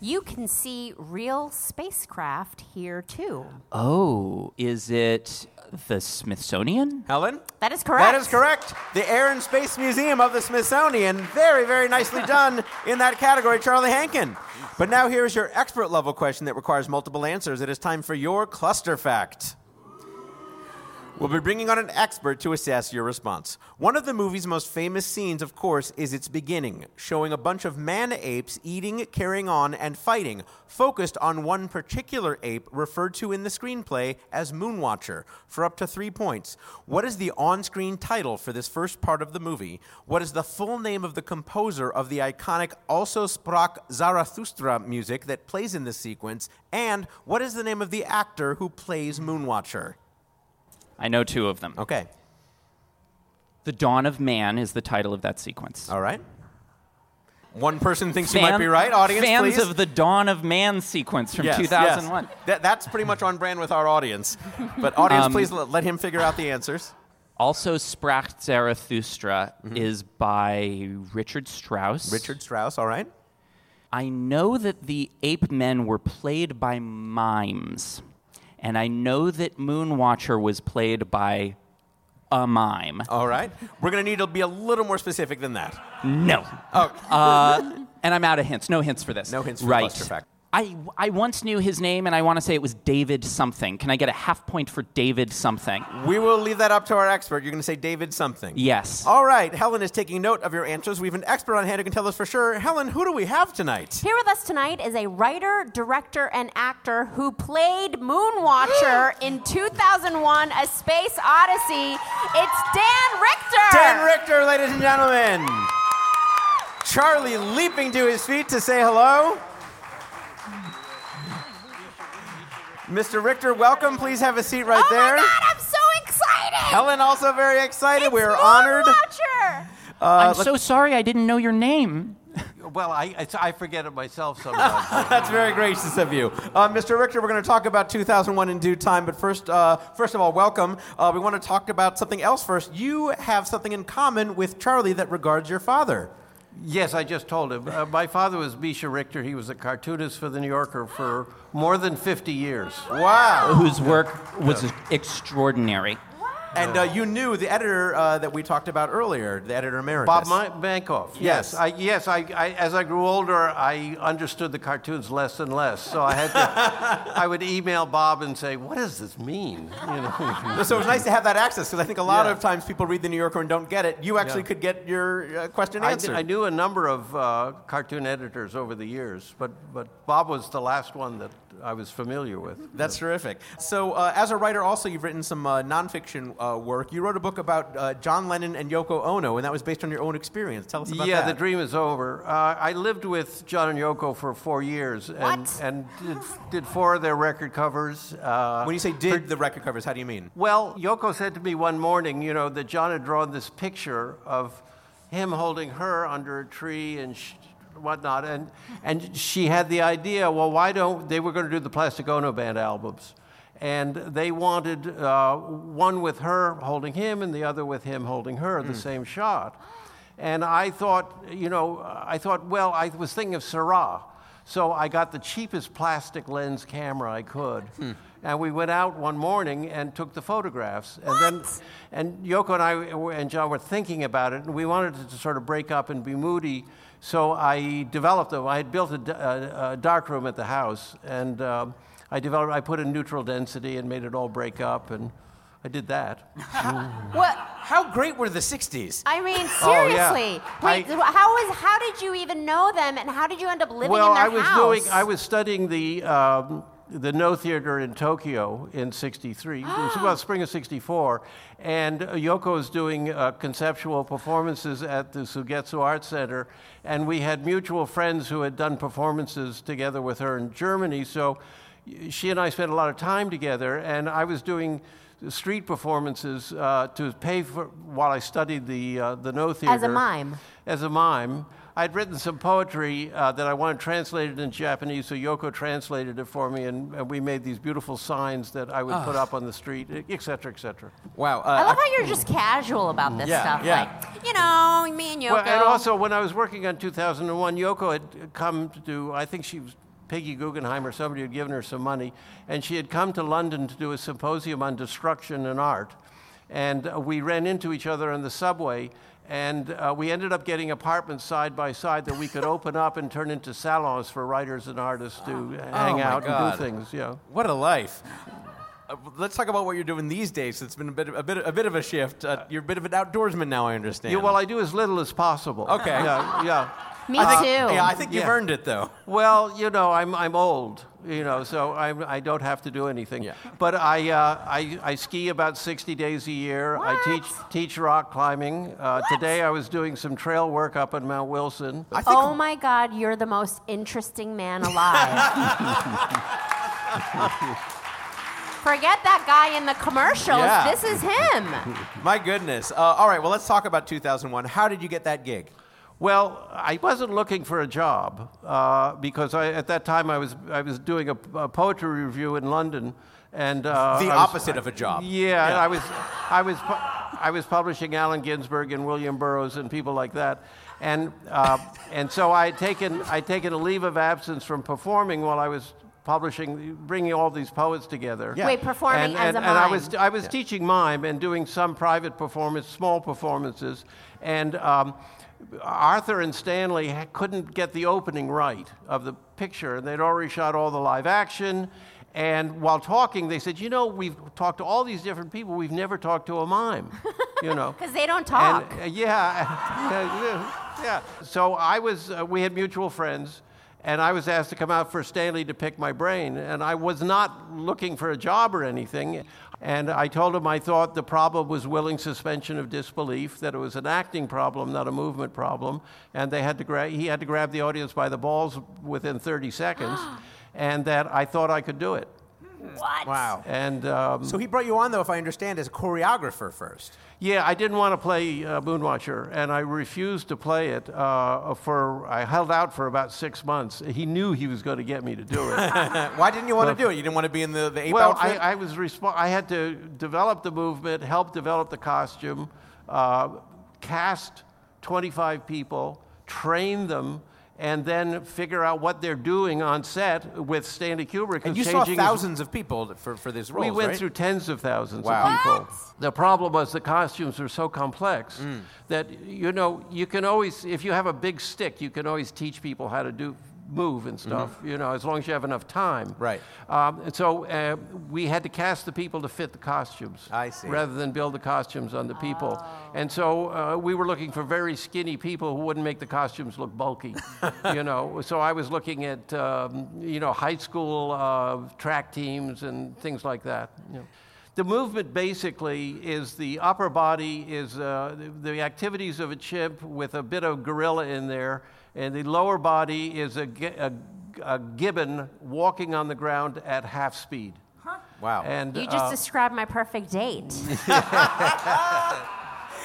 [SPEAKER 1] You can see real spacecraft here too.
[SPEAKER 4] Oh, is it the Smithsonian.
[SPEAKER 2] Helen?
[SPEAKER 1] That is correct.
[SPEAKER 2] That is correct. The Air and Space Museum of the Smithsonian. Very, very nicely (laughs) done in that category, Charlie Hankin. But now here's your expert level question that requires multiple answers. It is time for your cluster fact. We'll be bringing on an expert to assess your response. One of the movie's most famous scenes, of course, is its beginning, showing a bunch of man apes eating, carrying on, and fighting, focused on one particular ape referred to in the screenplay as Moonwatcher, for up to three points. What is the on screen title for this first part of the movie? What is the full name of the composer of the iconic Also Sprach Zarathustra music that plays in this sequence? And what is the name of the actor who plays Moonwatcher?
[SPEAKER 4] I know two of them.
[SPEAKER 2] Okay.
[SPEAKER 4] The Dawn of Man is the title of that sequence.
[SPEAKER 2] All right. One person thinks you might be right. Audience,
[SPEAKER 4] fans
[SPEAKER 2] please.
[SPEAKER 4] of the Dawn of Man sequence from
[SPEAKER 2] Yes,
[SPEAKER 4] 2001.
[SPEAKER 2] yes. That, that's pretty much on brand with our audience. But audience,
[SPEAKER 4] Um,
[SPEAKER 2] please let, let him figure out the answers.
[SPEAKER 4] Also, Sprach Zarathustra is by Richard Strauss.
[SPEAKER 2] Mm-hmm. Richard Strauss, all right.
[SPEAKER 4] I know that the ape men were played by mimes, and I know that Moonwatcher was played by a mime.
[SPEAKER 2] All right. We're going to need to be a little more specific than that.
[SPEAKER 4] No.
[SPEAKER 2] Oh.
[SPEAKER 4] Uh, and I'm out of hints. No hints for this.
[SPEAKER 2] No hints for
[SPEAKER 4] right.
[SPEAKER 2] cluster fact.
[SPEAKER 4] I, I once knew his name, and I want to say it was David something. Can I get a half point for David something?
[SPEAKER 2] We will leave that up to our expert. You're going to say David something.
[SPEAKER 4] Yes.
[SPEAKER 2] All right. Helen is taking note of your answers. We have an expert on hand who can tell us for sure. Helen, who do we have tonight?
[SPEAKER 1] Here with us tonight is a writer, director, and actor who played Moonwatcher (gasps) in 2001 A Space Odyssey. It's Dan Richter.
[SPEAKER 2] Dan Richter, ladies and gentlemen. Charlie leaping to his feet to say hello. Mr. Richter, welcome. Please have a seat right
[SPEAKER 1] oh
[SPEAKER 2] there.
[SPEAKER 1] my God, I'm so excited.
[SPEAKER 2] Helen also very excited.
[SPEAKER 1] It's
[SPEAKER 2] We're honored.
[SPEAKER 1] Moonwatcher.
[SPEAKER 2] Uh,
[SPEAKER 4] I'm so sorry I didn't know your name.
[SPEAKER 15] Well, I, I, I forget it myself sometimes. (laughs)
[SPEAKER 2] That's very gracious of you. Uh, Mr. Richter, we're going to talk about 2001 in due time, but first, uh, first of all, welcome. Uh, we want to talk about something else first. You have something in common with Charlie that regards your father.
[SPEAKER 15] Yes, I just told him. Uh, my father was Mischa Richter. He was a cartoonist for The New Yorker for more than 50 years.
[SPEAKER 2] Wow.
[SPEAKER 4] Whose work was extraordinary.
[SPEAKER 2] And uh, you knew the editor uh, that we talked about earlier, the editor emeritus.
[SPEAKER 15] Bob Ma- Mankoff.
[SPEAKER 2] Yes.
[SPEAKER 15] Yes. I, yes. I, I, as I grew older, I understood the cartoons less and less. So I had to. (laughs) I would email Bob and say, "What does this mean?" You know. (laughs)
[SPEAKER 2] so it was nice to have that access because I think a lot
[SPEAKER 15] Yeah.
[SPEAKER 2] of times people read the New Yorker and don't get it. You actually
[SPEAKER 15] Yeah.
[SPEAKER 2] could get your uh, question
[SPEAKER 15] I,
[SPEAKER 2] answered.
[SPEAKER 15] I knew a number of uh, cartoon editors over the years, but but Bob was the last one that I was familiar with.
[SPEAKER 2] That's terrific. So, uh, as a writer, also, you've written some uh, nonfiction uh, work. You wrote a book about uh, John Lennon and Yoko Ono, and that was based on your own experience. Tell us about
[SPEAKER 15] yeah,
[SPEAKER 2] that.
[SPEAKER 15] Yeah, The dream is over. Uh, I lived with John and Yoko for four years, and,
[SPEAKER 2] What?
[SPEAKER 15] and did, did four of their record covers. Uh,
[SPEAKER 2] when you say did the record covers, how do you mean?
[SPEAKER 15] Well, Yoko said to me one morning, you know, that John had drawn this picture of him holding her under a tree and whatnot, and and she had the idea. Well, why don't they were going to do the Plastic Ono Band albums, and they wanted uh, one with her holding him and the other with him holding her, the same shot. And I thought, you know, I thought, well, I was thinking of Syrah. So I got the cheapest plastic lens camera I could. And we went out one morning and took the photographs. And then, and Yoko and I were- and John were thinking about it, and we wanted to sort of break up and be moody. So I developed them. I had built a dark room at the house, and um, I developed. I put in neutral density and made it all break up, and I did that. (laughs)
[SPEAKER 1] What?
[SPEAKER 2] How great were the 60s?
[SPEAKER 1] I mean,
[SPEAKER 15] Oh, yeah.
[SPEAKER 1] seriously. Wait,
[SPEAKER 15] I-
[SPEAKER 1] how was? How did you even know them, and how did you end up living
[SPEAKER 15] well,
[SPEAKER 1] in their
[SPEAKER 15] I was
[SPEAKER 1] house?
[SPEAKER 15] doing. I was studying the um, the Noh Theater in Tokyo in '63. it was about (gasps) spring of '64, and Yoko was doing uh, conceptual performances at the Sogetsu Art Center, and we had mutual friends who had done performances together with her in Germany. So she and I spent a lot of time together, and I was doing. Street performances uh, to pay for while I studied the uh, the Noh Theater
[SPEAKER 1] As a mime.
[SPEAKER 15] as a mime. I'd written some poetry uh, that I wanted translated in Japanese, so Yoko translated it for me, and, and we made these beautiful signs that I would
[SPEAKER 2] Ah.
[SPEAKER 15] put up on the street, et cetera, et cetera.
[SPEAKER 2] Wow. Uh,
[SPEAKER 1] I love how you're just casual about this
[SPEAKER 15] Yeah,
[SPEAKER 1] stuff.
[SPEAKER 15] yeah.
[SPEAKER 1] Like, you know, me and Yoko.
[SPEAKER 15] Well, and also, when I was working on 2001, Yoko had come to do, I think she was Peggy Guggenheim or somebody had given her some money, and she had come to London to do a symposium on destruction and art. And uh, we ran into each other on the subway, and uh, we ended up getting apartments side by side that we could (laughs) open up and turn into salons for writers and artists to hang
[SPEAKER 2] Oh, my
[SPEAKER 15] out and do things. Yeah.
[SPEAKER 2] What a life. Uh, let's talk about what you're doing these days. It's been a bit, of, a bit, a bit of a shift. Uh, you're a bit of an outdoorsman now, I understand.
[SPEAKER 15] Yeah, well, I do as little as possible.
[SPEAKER 2] Okay.
[SPEAKER 15] Yeah, yeah.
[SPEAKER 1] Me
[SPEAKER 2] I think,
[SPEAKER 1] too.
[SPEAKER 2] Yeah, I think you've
[SPEAKER 15] Yeah.
[SPEAKER 2] earned it, though.
[SPEAKER 15] Well, you know, I'm, I'm old, you know, so I'm, I don't have to do anything. But I, uh, I, I ski about 60 days a year. I teach, teach rock climbing. Uh, today I was doing some trail work up on Mount Wilson.
[SPEAKER 1] oh my God, you're the most interesting man alive. (laughs) Forget that guy in the commercials.
[SPEAKER 2] Yeah.
[SPEAKER 1] This is him. (laughs)
[SPEAKER 2] My goodness. Uh, all right, well, let's talk about 2001. How did you get that gig?
[SPEAKER 15] Well, I wasn't looking for a job uh, because I, at that time I was, I was doing a, a poetry review in London. And, uh,
[SPEAKER 2] The
[SPEAKER 15] I was-
[SPEAKER 2] opposite of a job.
[SPEAKER 15] Yeah,
[SPEAKER 2] Yeah.
[SPEAKER 15] I was, I was, I was publishing Allen Ginsberg and William Burroughs and people like that, and uh, and so I had taken I'd taken a leave of absence from performing while I was publishing, bringing all these poets together.
[SPEAKER 1] Yeah. Wait, performing
[SPEAKER 15] and,
[SPEAKER 1] as
[SPEAKER 15] and,
[SPEAKER 1] a
[SPEAKER 15] and I was I was
[SPEAKER 1] Yeah.
[SPEAKER 15] teaching mime and doing some private performance, small performances, and. Um, Arthur and Stanley couldn't get the opening right of the picture, and they'd already shot all the live action. And while talking, they said, "You know, we've talked to all these different people. We've never talked to a mime." You know, (laughs)
[SPEAKER 1] Because they don't talk.
[SPEAKER 15] and, uh, yeah, yeah, (laughs) yeah. So I was. Uh, we had mutual friends, and I was asked to come out for Stanley to pick my brain, and I was not looking for a job or anything. And I told him I thought the problem was willing suspension of disbelief, that it was an acting problem, not a movement problem, and they had to gra- he had to grab the audience by the balls within 30 seconds, (gasps) and that I thought I could do it.
[SPEAKER 1] What?
[SPEAKER 2] Wow.
[SPEAKER 15] And um,
[SPEAKER 2] So he brought you on, though, if I understand, as a choreographer first.
[SPEAKER 15] Yeah, I didn't want to play uh, Moonwatcher, and I refused to play it uh, for. I held out for about six months. He knew he was going to get me to do it. (laughs)
[SPEAKER 2] Why didn't you want
[SPEAKER 15] But-
[SPEAKER 2] to do it? You didn't want to be in the, the ape
[SPEAKER 15] well,
[SPEAKER 2] outfit?
[SPEAKER 15] I, I was respo- I had to develop the movement, help develop the costume, uh, cast 25 people, train them, and then figure out what they're doing on set with Stanley Kubrick.
[SPEAKER 2] and
[SPEAKER 15] who's
[SPEAKER 2] you saw
[SPEAKER 15] changing his-
[SPEAKER 2] thousands of people for, for this role.
[SPEAKER 15] we went
[SPEAKER 2] right?
[SPEAKER 15] through tens of thousands
[SPEAKER 2] Wow.
[SPEAKER 15] of people. The problem was the costumes were so complex
[SPEAKER 2] Mm.
[SPEAKER 15] that you know you can always, if you have a big stick, you can always teach people how to do move and stuff. You know, as long as you have enough time.
[SPEAKER 2] Mm-hmm. Right.
[SPEAKER 15] Um, and so uh, we had to cast the people to fit the costumes.
[SPEAKER 2] I see.
[SPEAKER 15] Rather than build the costumes on the people. And so uh, we were looking for very skinny people who wouldn't make the costumes look bulky. (laughs) you know, so I was looking at um, you know high school uh, track teams and things like that. you know. The movement basically is the upper body is uh, the, the activities of a chimp with a bit of gorilla in there, and the lower body is a, a, a gibbon walking on the ground at half speed. Huh?
[SPEAKER 2] Wow.
[SPEAKER 15] And
[SPEAKER 1] You just
[SPEAKER 15] uh,
[SPEAKER 1] described my perfect date. (laughs)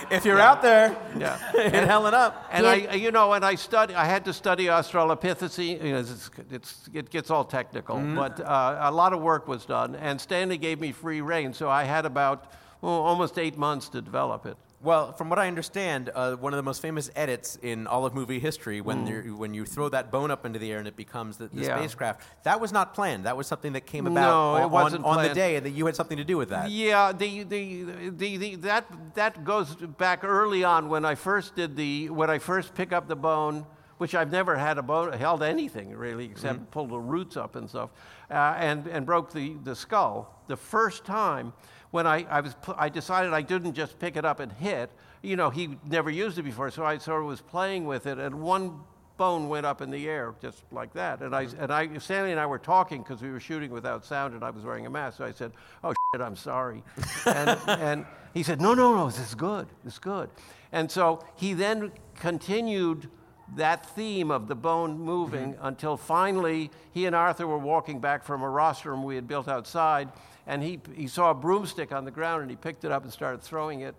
[SPEAKER 2] if you're out there,
[SPEAKER 15] yeah. (laughs)
[SPEAKER 2] hit Helen up.
[SPEAKER 15] And I, you know, and I study. I had to study Australopithecine. You know, it's, it's, it gets all technical,
[SPEAKER 2] Mhm.
[SPEAKER 15] but uh, a lot of work was done. And Stanley gave me free reign, so I had about well, almost eight months to develop it.
[SPEAKER 2] Well, from what I understand, uh, one of the most famous edits in all of movie history, when,
[SPEAKER 15] Mm.
[SPEAKER 2] you when you throw that bone up into the air and it becomes the, the
[SPEAKER 15] Yeah.
[SPEAKER 2] spacecraft, that was not planned. That was something that came
[SPEAKER 15] No,
[SPEAKER 2] about
[SPEAKER 15] it
[SPEAKER 2] on,
[SPEAKER 15] wasn't
[SPEAKER 2] on the day, and that you had something to do with that.
[SPEAKER 15] Yeah, the, the, the, the, that, that goes back early on when I first did the, when I first pick up the bone, which I've never had a bone, held anything really, except
[SPEAKER 2] Mm-hmm.
[SPEAKER 15] pull the roots up and stuff, uh, and, and broke the, the skull. The first time when I, I, was, I decided I didn't just pick it up and hit, you know, he never used it before, so I sort of was playing with it, and one bone went up in the air just like that. And I, and I, Stanley and I were talking because we were shooting without sound and I was wearing a mask. So I said, oh, shit, I'm sorry. (laughs) and, and he said, no, no, no, this is good. This is good. And so he then continued that theme of the bone moving mm-hmm. until finally he and Arthur were walking back from a rostrum we had built outside. And he, he saw a broomstick on the ground and he picked it up and started throwing it.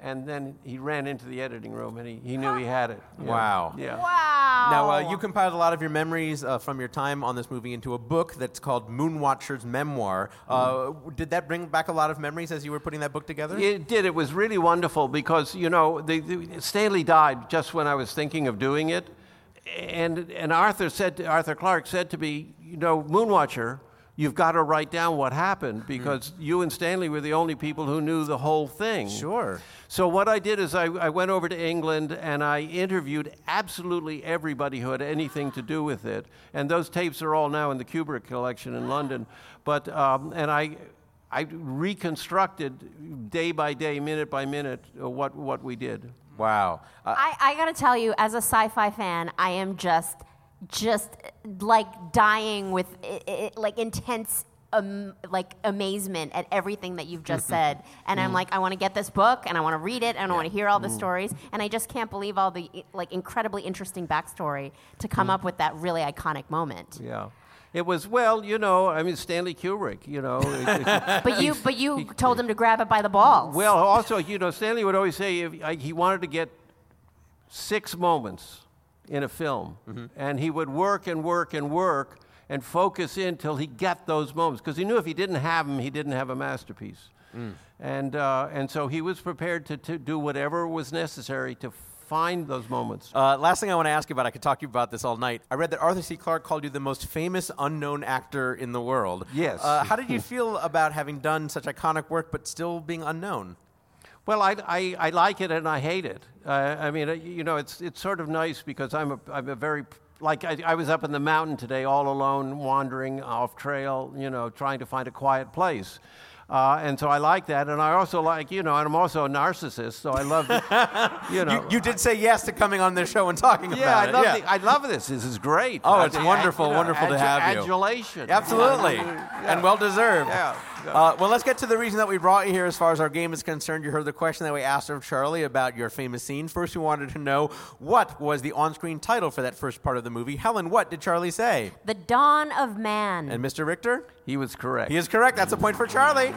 [SPEAKER 15] And then he ran into the editing room and he, he knew he had it. Yeah.
[SPEAKER 2] Wow.
[SPEAKER 15] Yeah.
[SPEAKER 1] Wow.
[SPEAKER 2] Now, uh, you compiled a lot of your memories uh, from your time on this movie into a book that's called Moonwatcher's Memoir. Uh, did that bring back a lot of memories as you were putting that book together?
[SPEAKER 15] It did. It was really wonderful because, you know, the, the, Stanley died just when I was thinking of doing it. and and Arthur said to, Arthur Clarke said to me, you know, Moonwatcher, you've got to write down what happened because you and Stanley were the only people who knew the whole thing.
[SPEAKER 2] Sure.
[SPEAKER 15] So what I did is I, I went over to England and I interviewed absolutely everybody who had anything to do with it, and those tapes are all now in the Kubrick collection in London. But um, and I. I reconstructed day by day, minute by minute, uh, what, what we did.
[SPEAKER 2] Wow.
[SPEAKER 1] I, I gotta tell you, as a sci-fi fan, I am just, just like dying with i i like intense, um, like amazement at everything that you've just said. And I'm
[SPEAKER 2] Mm.
[SPEAKER 1] like, I want to get this book, and I want to read it, and I want to hear all the
[SPEAKER 15] Mm.
[SPEAKER 1] stories, and I just can't believe all the like incredibly interesting backstory to come
[SPEAKER 15] Mm.
[SPEAKER 1] up with that really iconic moment.
[SPEAKER 15] Yeah. It was, well, you know, I mean, Stanley Kubrick, you know. (laughs)
[SPEAKER 1] But you, but you told him to grab it by the balls.
[SPEAKER 15] Well, also, you know, Stanley would always say if, I, he wanted to get six moments in a film, and he would work and work and work and focus in till he got those moments because he knew if he didn't have them, he didn't have a masterpiece. And, uh, and so he was prepared to, to do whatever was necessary to find those moments.
[SPEAKER 2] Uh, last thing I want to ask you about, I could talk to you about this all night. I read that Arthur C. Clarke called you the most famous unknown actor in the world.
[SPEAKER 15] Yes.
[SPEAKER 2] Uh, how did you (laughs) feel about having done such iconic work but still being unknown?
[SPEAKER 15] Well, I, I, I like it and I hate it. Uh, I mean, uh, you know, it's, it's sort of nice because I'm a, I'm a very, like, I, I was up in the mountain today all alone, wandering off trail, you know, trying to find a quiet place. Uh, and so I like that. And I also like, you know, and I'm also a narcissist, so I love, (laughs) you know.
[SPEAKER 2] You, you did say yes to coming on this show and talking
[SPEAKER 15] yeah, I
[SPEAKER 2] about
[SPEAKER 15] love
[SPEAKER 2] it.
[SPEAKER 15] The, I love this. This is great.
[SPEAKER 2] Oh, it's wonderful,
[SPEAKER 15] you know,
[SPEAKER 2] wonderful to have you.
[SPEAKER 15] Adulation.
[SPEAKER 2] Absolutely,
[SPEAKER 15] Yeah.
[SPEAKER 2] and well deserved.
[SPEAKER 15] Yeah.
[SPEAKER 2] Uh, well, let's get to the reason that we brought you here as far as our game is concerned. You heard the question that we asked of Charlie about your famous scene. First, we wanted to know what was the on screen title for that first part of the movie. Helen, what did Charlie say?
[SPEAKER 1] the dawn of man.
[SPEAKER 2] And Mr. Richter?
[SPEAKER 15] He was correct.
[SPEAKER 2] He is correct. That's a point for Charlie.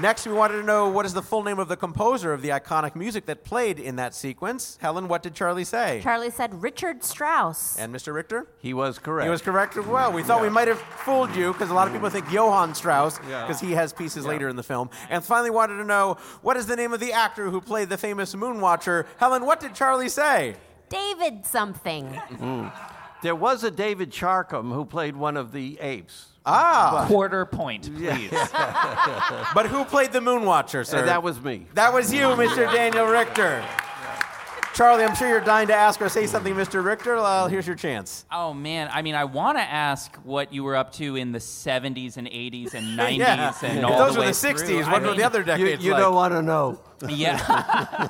[SPEAKER 2] Next, we wanted to know what is the full name of the composer of the iconic music that played in that sequence. Helen, what did Charlie say?
[SPEAKER 1] Charlie said Richard Strauss.
[SPEAKER 2] and Mr. Richter?
[SPEAKER 15] He was correct.
[SPEAKER 2] He was correct as well. We thought we might have fooled you because a lot of people think Johann Strauss
[SPEAKER 15] Yeah.
[SPEAKER 2] because he has pieces later in the film. And finally, wanted to know what is the name of the actor who played the famous Moonwatcher. Helen, what did Charlie say?
[SPEAKER 1] David something.
[SPEAKER 15] Mm. There was a David Charkham who played one of the apes.
[SPEAKER 2] Ah.
[SPEAKER 4] Quarter point, please. (laughs)
[SPEAKER 2] But who played the Moonwatcher, sir?
[SPEAKER 15] And that was me.
[SPEAKER 2] That was you, Mr. Daniel Richter. Charlie, I'm sure you're dying to ask or say something, Mr. Richter. Well, here's your chance.
[SPEAKER 4] Oh man, I mean, I want to ask what you were up to in the 70s and 80s and (laughs) 90s
[SPEAKER 2] Yeah.
[SPEAKER 4] and
[SPEAKER 2] If
[SPEAKER 4] all
[SPEAKER 2] those
[SPEAKER 4] the
[SPEAKER 2] were
[SPEAKER 4] way
[SPEAKER 2] the 60s,
[SPEAKER 4] through.
[SPEAKER 2] what
[SPEAKER 4] I
[SPEAKER 2] were the other decades
[SPEAKER 15] You, you
[SPEAKER 2] like?
[SPEAKER 15] don't want to know.
[SPEAKER 4] Yeah. (laughs)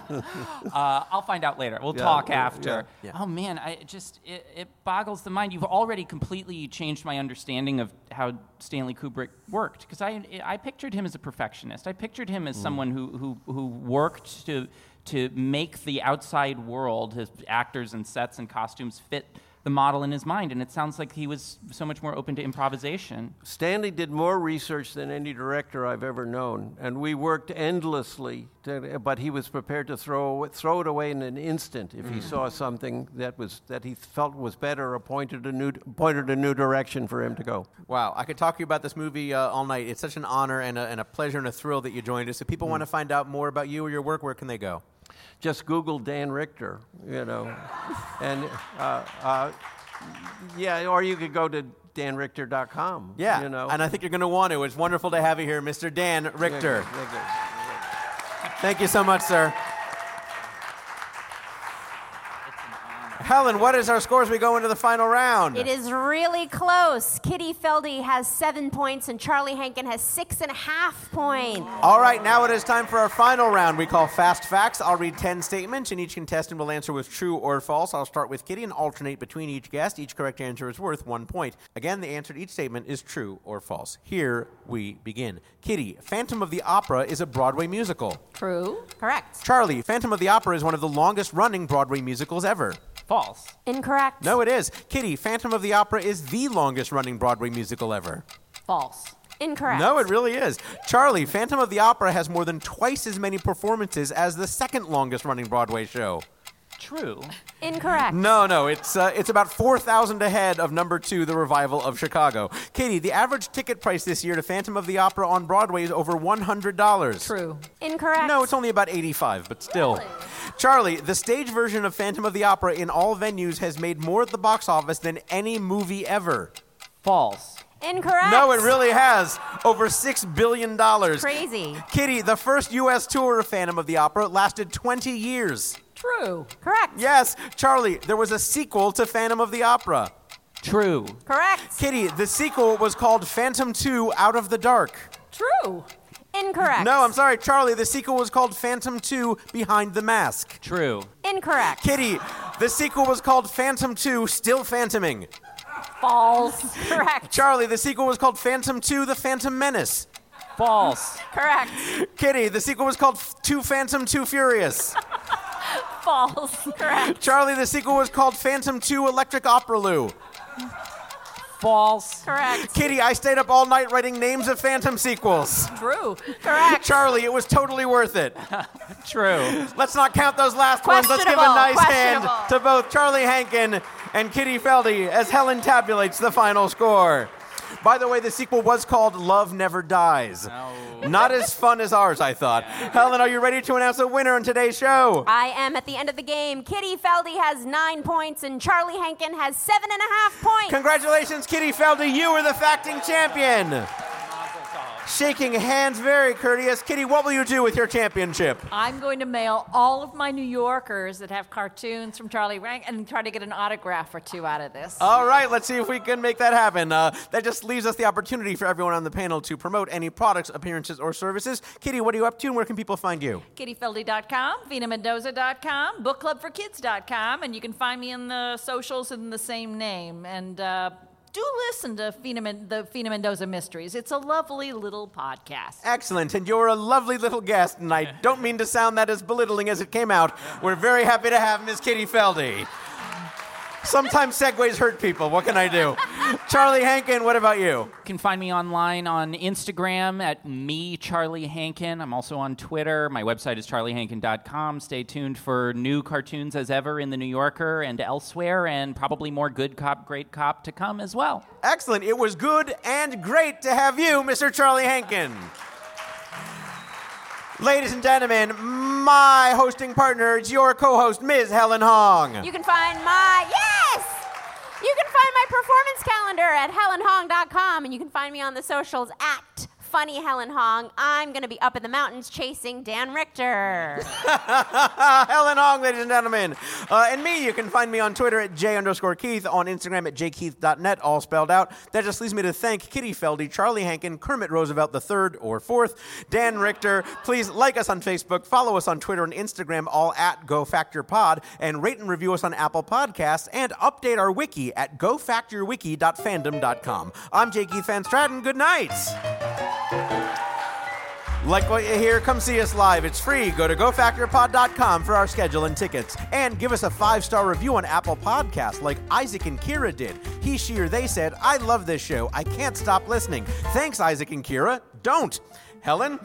[SPEAKER 4] uh, I'll find out later. We'll
[SPEAKER 15] Yeah,
[SPEAKER 4] talk
[SPEAKER 15] yeah,
[SPEAKER 4] after.
[SPEAKER 15] yeah.
[SPEAKER 4] Oh man, I it just it, it boggles the mind. You've already completely changed my understanding of how Stanley Kubrick worked because I I pictured him as a perfectionist. I pictured him as mm. someone who who who worked to to make the outside world, his actors and sets and costumes fit the model in his mind. And it sounds like he was so much more open to improvisation.
[SPEAKER 15] Stanley did more research than any director I've ever known, and we worked endlessly. To, but he was prepared to throw throw it away in an instant if he
[SPEAKER 2] Mm.
[SPEAKER 15] saw something that was that he felt was better or pointed a new pointed a new direction for him to go.
[SPEAKER 2] Wow, I could talk to you about this movie uh, all night. It's such an honor and a, and a pleasure and a thrill that you joined us. If people
[SPEAKER 15] Mm.
[SPEAKER 2] want to find out more about you or your work, where can they go?
[SPEAKER 15] Just Google Dan Richter, you know, and uh, uh, yeah, or you could go to danrichter.com.
[SPEAKER 2] Yeah,
[SPEAKER 15] you know,
[SPEAKER 2] and I think you're going to want to. It's wonderful to have you here, Mr. Dan Richter. Thank you so much, sir. Helen, what is our score as we go into the final round?
[SPEAKER 1] It is really close. Kitty Felde has seven points and Charlie Hankin has six and a half points.
[SPEAKER 2] All right, now it is time for our final round we call Fast Facts. I'll read 10 statements, and each contestant will answer with true or false. I'll start with Kitty and alternate between each guest. Each correct answer is worth one point. Again, the answer to each statement is true or false. Here we begin. Kitty, Phantom of the Opera is a Broadway musical.
[SPEAKER 1] True. Correct.
[SPEAKER 2] Charlie, Phantom of the Opera is one of the longest running Broadway musicals ever.
[SPEAKER 4] False.
[SPEAKER 1] Incorrect.
[SPEAKER 2] No, it is. Kitty, Phantom of the Opera is the longest running Broadway musical ever.
[SPEAKER 3] False.
[SPEAKER 1] Incorrect.
[SPEAKER 2] No, it really is. Charlie, Phantom of the Opera has more than twice as many performances as the second longest running Broadway show.
[SPEAKER 4] True.
[SPEAKER 1] Incorrect.
[SPEAKER 2] No, no, it's uh, it's about four thousand ahead of number two, The Revival of Chicago. Katie, the average ticket price this year to Phantom of the Opera on Broadway is over one hundred dollars.
[SPEAKER 3] True.
[SPEAKER 1] Incorrect.
[SPEAKER 2] No, it's only about eighty-five, but still. Charlie, the stage version of Phantom of the Opera in all venues has made more at the box office than any movie ever.
[SPEAKER 4] False.
[SPEAKER 1] Incorrect.
[SPEAKER 2] No, it really has. Over six billion dollars.
[SPEAKER 1] Crazy.
[SPEAKER 2] Kitty, the first U.S. tour of Phantom of the Opera lasted 20 years.
[SPEAKER 3] True.
[SPEAKER 1] Correct.
[SPEAKER 2] Yes, Charlie, there was a sequel to Phantom of the Opera.
[SPEAKER 4] True.
[SPEAKER 1] Correct.
[SPEAKER 2] Kitty, the sequel was called Phantom 2 Out of the Dark.
[SPEAKER 3] True.
[SPEAKER 1] Incorrect.
[SPEAKER 2] No, I'm sorry, Charlie, the sequel was called Phantom 2 Behind the Mask.
[SPEAKER 4] True.
[SPEAKER 1] Incorrect.
[SPEAKER 2] Kitty, the sequel was called Phantom 2 Still Phantoming.
[SPEAKER 1] False. (laughs) Correct.
[SPEAKER 2] Charlie, the sequel was called Phantom 2 The Phantom Menace.
[SPEAKER 4] False.
[SPEAKER 1] Correct.
[SPEAKER 2] Kitty, the sequel was called 2 Phantom 2 Furious. (laughs)
[SPEAKER 1] False. (laughs) Correct.
[SPEAKER 2] Charlie, the sequel was called Phantom 2 Electric Opera Lou.
[SPEAKER 4] False.
[SPEAKER 1] Correct.
[SPEAKER 2] Kitty, I stayed up all night writing names of Phantom sequels.
[SPEAKER 3] True.
[SPEAKER 1] Correct.
[SPEAKER 2] Charlie, it was totally worth it. (laughs)
[SPEAKER 4] True.
[SPEAKER 2] Let's not count those last ones. Let's give a nice hand to both Charlie Hankin and Kitty Felde as Helen tabulates the final score. By the way, the sequel was called Love Never Dies. Not as fun as ours, I thought. Helen, are you ready to announce a winner on today's show?
[SPEAKER 1] I am at the end of the game. Kitty Felde has nine points and Charlie Hankin has seven and a half points.
[SPEAKER 2] Congratulations, Kitty Felde. You are the facting champion. Shaking hands, very courteous. Kitty, what will you do with your championship?
[SPEAKER 3] I'm going to mail all of my New Yorkers that have cartoons from Charlie Hankin and try to get an autograph or two out of this.
[SPEAKER 2] All right, let's see if we can make that happen. Uh, that just leaves us the opportunity for everyone on the panel to promote any products, appearances, or services. Kitty, what are you up to and where can people find you?
[SPEAKER 3] KittyFelde.com, FinaMendoza.com, BookClubForKids.com, and you can find me in the socials in the same name. And uh, do listen to Fina Men- the Fina Mendoza Mysteries. It's a lovely little podcast.
[SPEAKER 2] Excellent, and you're a lovely little guest, and I (laughs) don't mean to sound that as belittling as it came out. We're very happy to have Miss Kitty Felde. Sometimes segues hurt people. What can I do? Charlie Hankin, what about you?
[SPEAKER 4] You can find me online on Instagram at me, Charlie Hankin. I'm also on Twitter. My website is charliehankin.com. Stay tuned for new cartoons as ever in the New Yorker and elsewhere, and probably more good cop, great cop to come as well.
[SPEAKER 2] Excellent. It was good and great to have you, Mr. Charlie Hankin. Ladies and gentlemen, my hosting partner is your co-host, Ms. Helen Hong.
[SPEAKER 1] You can find my yes. You can find my performance calendar at helenhong.com, and you can find me on the socials at Funny Helen Hong. I'm going to be up in the mountains chasing Dan Richter. (laughs)
[SPEAKER 2] Helen Hong, ladies and gentlemen. Uh, and me, you can find me on Twitter at J underscore Keith, on Instagram at jkeith.net, all spelled out. That just leaves me to thank Kitty Felde, Charlie Hankin, Kermit Roosevelt III or fourth, Dan Richter. Please like us on Facebook, follow us on Twitter and Instagram, all at GoFactYourPod, and rate and review us on Apple Podcasts, and update our wiki at gofactyourwiki.fandom.com. I'm J. Keith Van Straaten. Good night. Like what you hear? Come see us live. It's free. Go to gofactyourpod.com for our schedule and tickets. And give us a five star review on Apple Podcasts like Isaac and Kira did. He, she, or they said, I love this show. I can't stop listening. Thanks, Isaac and Kira. Don't. Helen?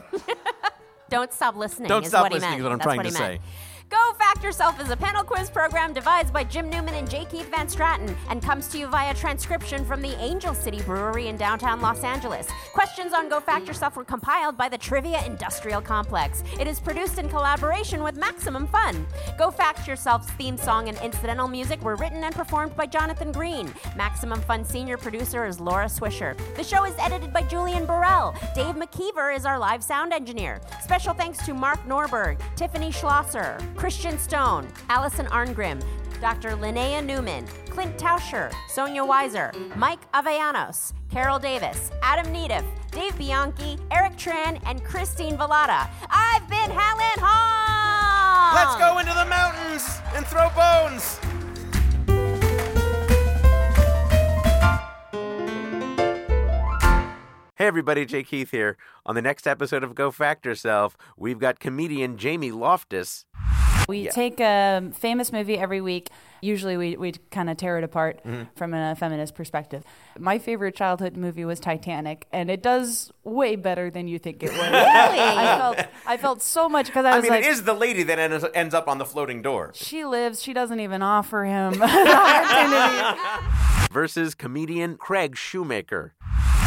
[SPEAKER 2] (laughs)
[SPEAKER 1] Don't stop listening.
[SPEAKER 2] Don't
[SPEAKER 1] is
[SPEAKER 2] stop listening is what I'm
[SPEAKER 1] That's
[SPEAKER 2] trying
[SPEAKER 1] what
[SPEAKER 2] to say.
[SPEAKER 1] Go Fact Yourself is a panel quiz program devised by Jim Newman and J. Keith Van Straaten and comes to you via transcription from the Angel City Brewery in downtown Los Angeles. Questions on Go Fact Yourself were compiled by the Trivia Industrial Complex. It is produced in collaboration with Maximum Fun. Go Fact Yourself's theme song and incidental music were written and performed by Jonathan Green. Maximum Fun senior producer is Laura Swisher. The show is edited by Julian Burrell. Dave McKeever is our live sound engineer. Special thanks to Mark Norberg, Tiffany Schlosser, Christian Stone, Allison Arngrim, Dr. Linnea Newman, Clint Tauscher, Sonia Weiser, Mike Avellanos, Carol Davis, Adam Neediff, Dave Bianchi, Eric Tran, and Christine Vallada. I've been Helen Hong!
[SPEAKER 2] Let's go into the mountains and throw bones. Hey everybody, Jay Keith here. On the next episode of Go Fact Yourself, we've got comedian Jamie Loftus.
[SPEAKER 16] We
[SPEAKER 2] Yeah.
[SPEAKER 16] take a famous movie every week. Usually, we, we kind of tear it apart
[SPEAKER 2] Mhm.
[SPEAKER 16] from a feminist perspective. My favorite childhood movie was Titanic, and it does way better than you think it would. (laughs) Really? I felt I felt so much because I
[SPEAKER 2] I
[SPEAKER 16] was
[SPEAKER 2] mean,
[SPEAKER 16] like,
[SPEAKER 2] it is the lady that ends, ends up on the floating door.
[SPEAKER 16] she lives. She doesn't even offer him (laughs) the opportunity.
[SPEAKER 2] Versus comedian Craig Shoemaker.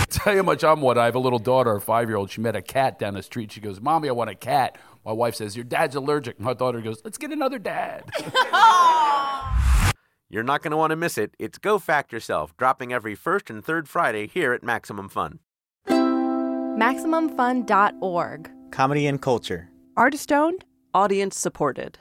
[SPEAKER 17] Tell you how much I'm what. I have a little daughter, a five year old. She met a cat down the street. She goes, Mommy, I want a cat. My wife says, Your dad's allergic. My daughter goes, Let's get another dad. (laughs)
[SPEAKER 2] You're not going to want to miss it. It's Go Fact Yourself, dropping every first and third Friday here at Maximum Fun.
[SPEAKER 18] MaximumFun.org.
[SPEAKER 19] Comedy and culture.
[SPEAKER 18] Artist owned, audience supported.